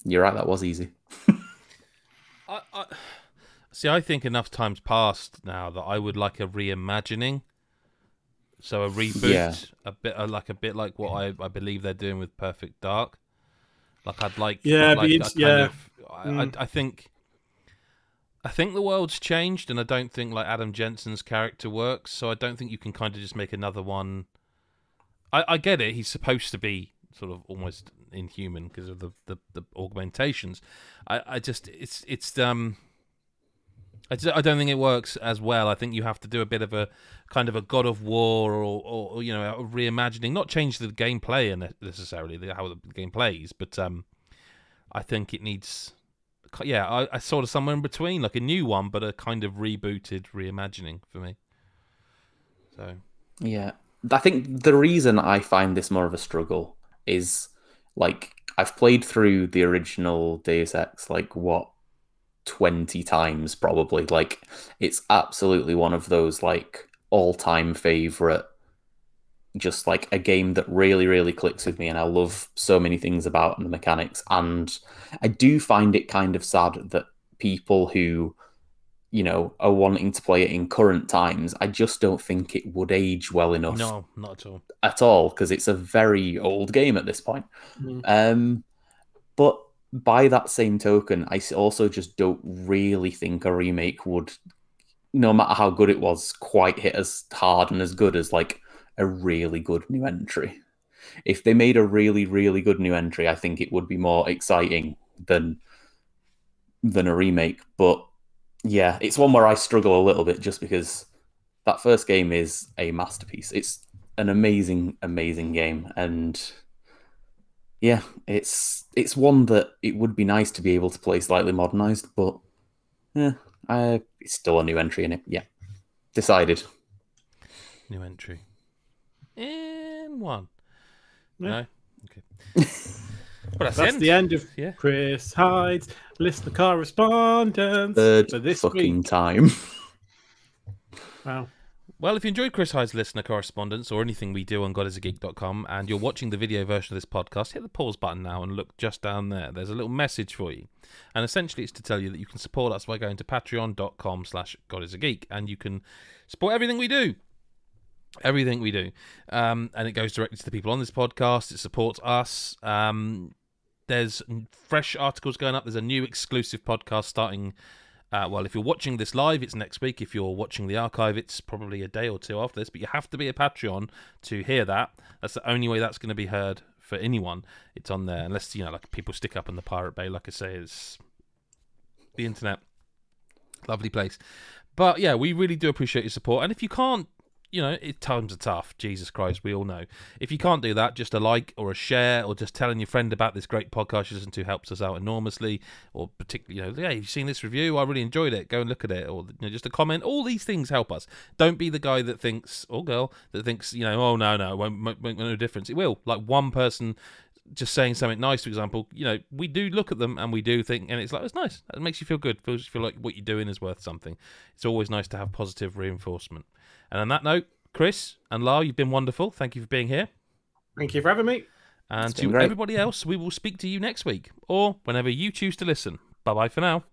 C: You're right. That was easy.
A: I, I, see, I think enough times passed now that I would like a reimagining. So a reboot,
C: Yeah.
A: a bit uh, like a bit like what I, I believe they're doing with Perfect Dark. Like I'd like,
B: Yeah,
A: I'd
B: but
A: like kind
B: yeah.
A: of, I,
B: Mm.
A: I, I think, I think the world's changed, and I don't think like Adam Jensen's character works. So I don't think you can kind of just make another one. I, I get it; he's supposed to be sort of almost inhuman because of the, the, the augmentations. I, I just it's it's um I, just, I don't think it works as well. I think you have to do a bit of a kind of a God of War or, or, you know a reimagining, not change the gameplay necessarily how the game plays, but um I think it needs yeah I, I sort of somewhere in between like a new one but a kind of rebooted reimagining for me. So
C: Yeah. I think the reason I find this more of a struggle is like I've played through the original Deus Ex like what 20 times probably. Like it's absolutely one of those like all-time favorite just like a game that really really clicks with me and I love so many things about the mechanics and I do find it kind of sad that people who you know are wanting to play it in current times I just don't think it would age well enough
A: no, not at all.
C: at all because it's a very old game at this point.
B: Mhm.
C: Um, but by that same token, I also just don't really think a remake would, no matter how good it was, quite hit as hard and as good as like a really good new entry. If they made a really, really good new entry, I think it would be more exciting than than a remake. But yeah, it's one where I struggle a little bit just because that first game is a masterpiece. It's an amazing, amazing game, and yeah, it's it's one that it would be nice to be able to play slightly modernized, but yeah, uh, it's still a new entry in it. Yeah, decided.
A: New entry. In one.
B: Yeah.
A: No? Okay. well, that's,
B: That's
A: the
B: the
A: end.
B: end of
A: Yeah.
B: Chris Hyde's listener correspondence
C: Third
B: for this
C: fucking
B: week.
C: time.
B: Wow.
A: Well, if you enjoyed Chris Hyde's listener correspondence or anything we do on godisageek.com and you're watching the video version of this podcast, hit the pause button now and look just down there. There's a little message for you. And essentially it's to tell you that you can support us by going to patreon.com slash godisageek and you can support everything we do. Everything we do. Um, and it goes directly to the people on this podcast. It supports us. Um, there's fresh articles going up. There's a new exclusive podcast starting uh, well, if you're watching this live, it's next week. If you're watching the archive, it's probably a day or two after this. But you have to be a Patreon to hear that. That's the only way that's going to be heard for anyone. It's on there, unless you know, like people stick up in the Pirate Bay. Like I say, it's the internet, lovely place. But yeah, we really do appreciate your support. And if you can't you know, it, times are tough. Jesus Christ, we all know. If you can't do that, just a like or a share or just telling your friend about this great podcast you listen to helps us out enormously. Or particularly, you know, yeah, you've seen this review, I really enjoyed it. Go and look at it, or you know, just a comment. All these things help us. Don't be the guy that thinks or girl that thinks, you know, oh no, no, it won't make, make no difference. It will. Like one person just saying something nice, for example, you know, we do look at them and we do think, and it's like it's nice. It makes you feel good. Feels you feel like what you're doing is worth something. It's always nice to have positive reinforcement. And on that note, Chris and Lar, you've been wonderful. Thank you for being here.
B: Thank you for having me.
A: And to
C: great.
A: everybody else, we will speak to you next week or whenever you choose to listen. Bye bye for now.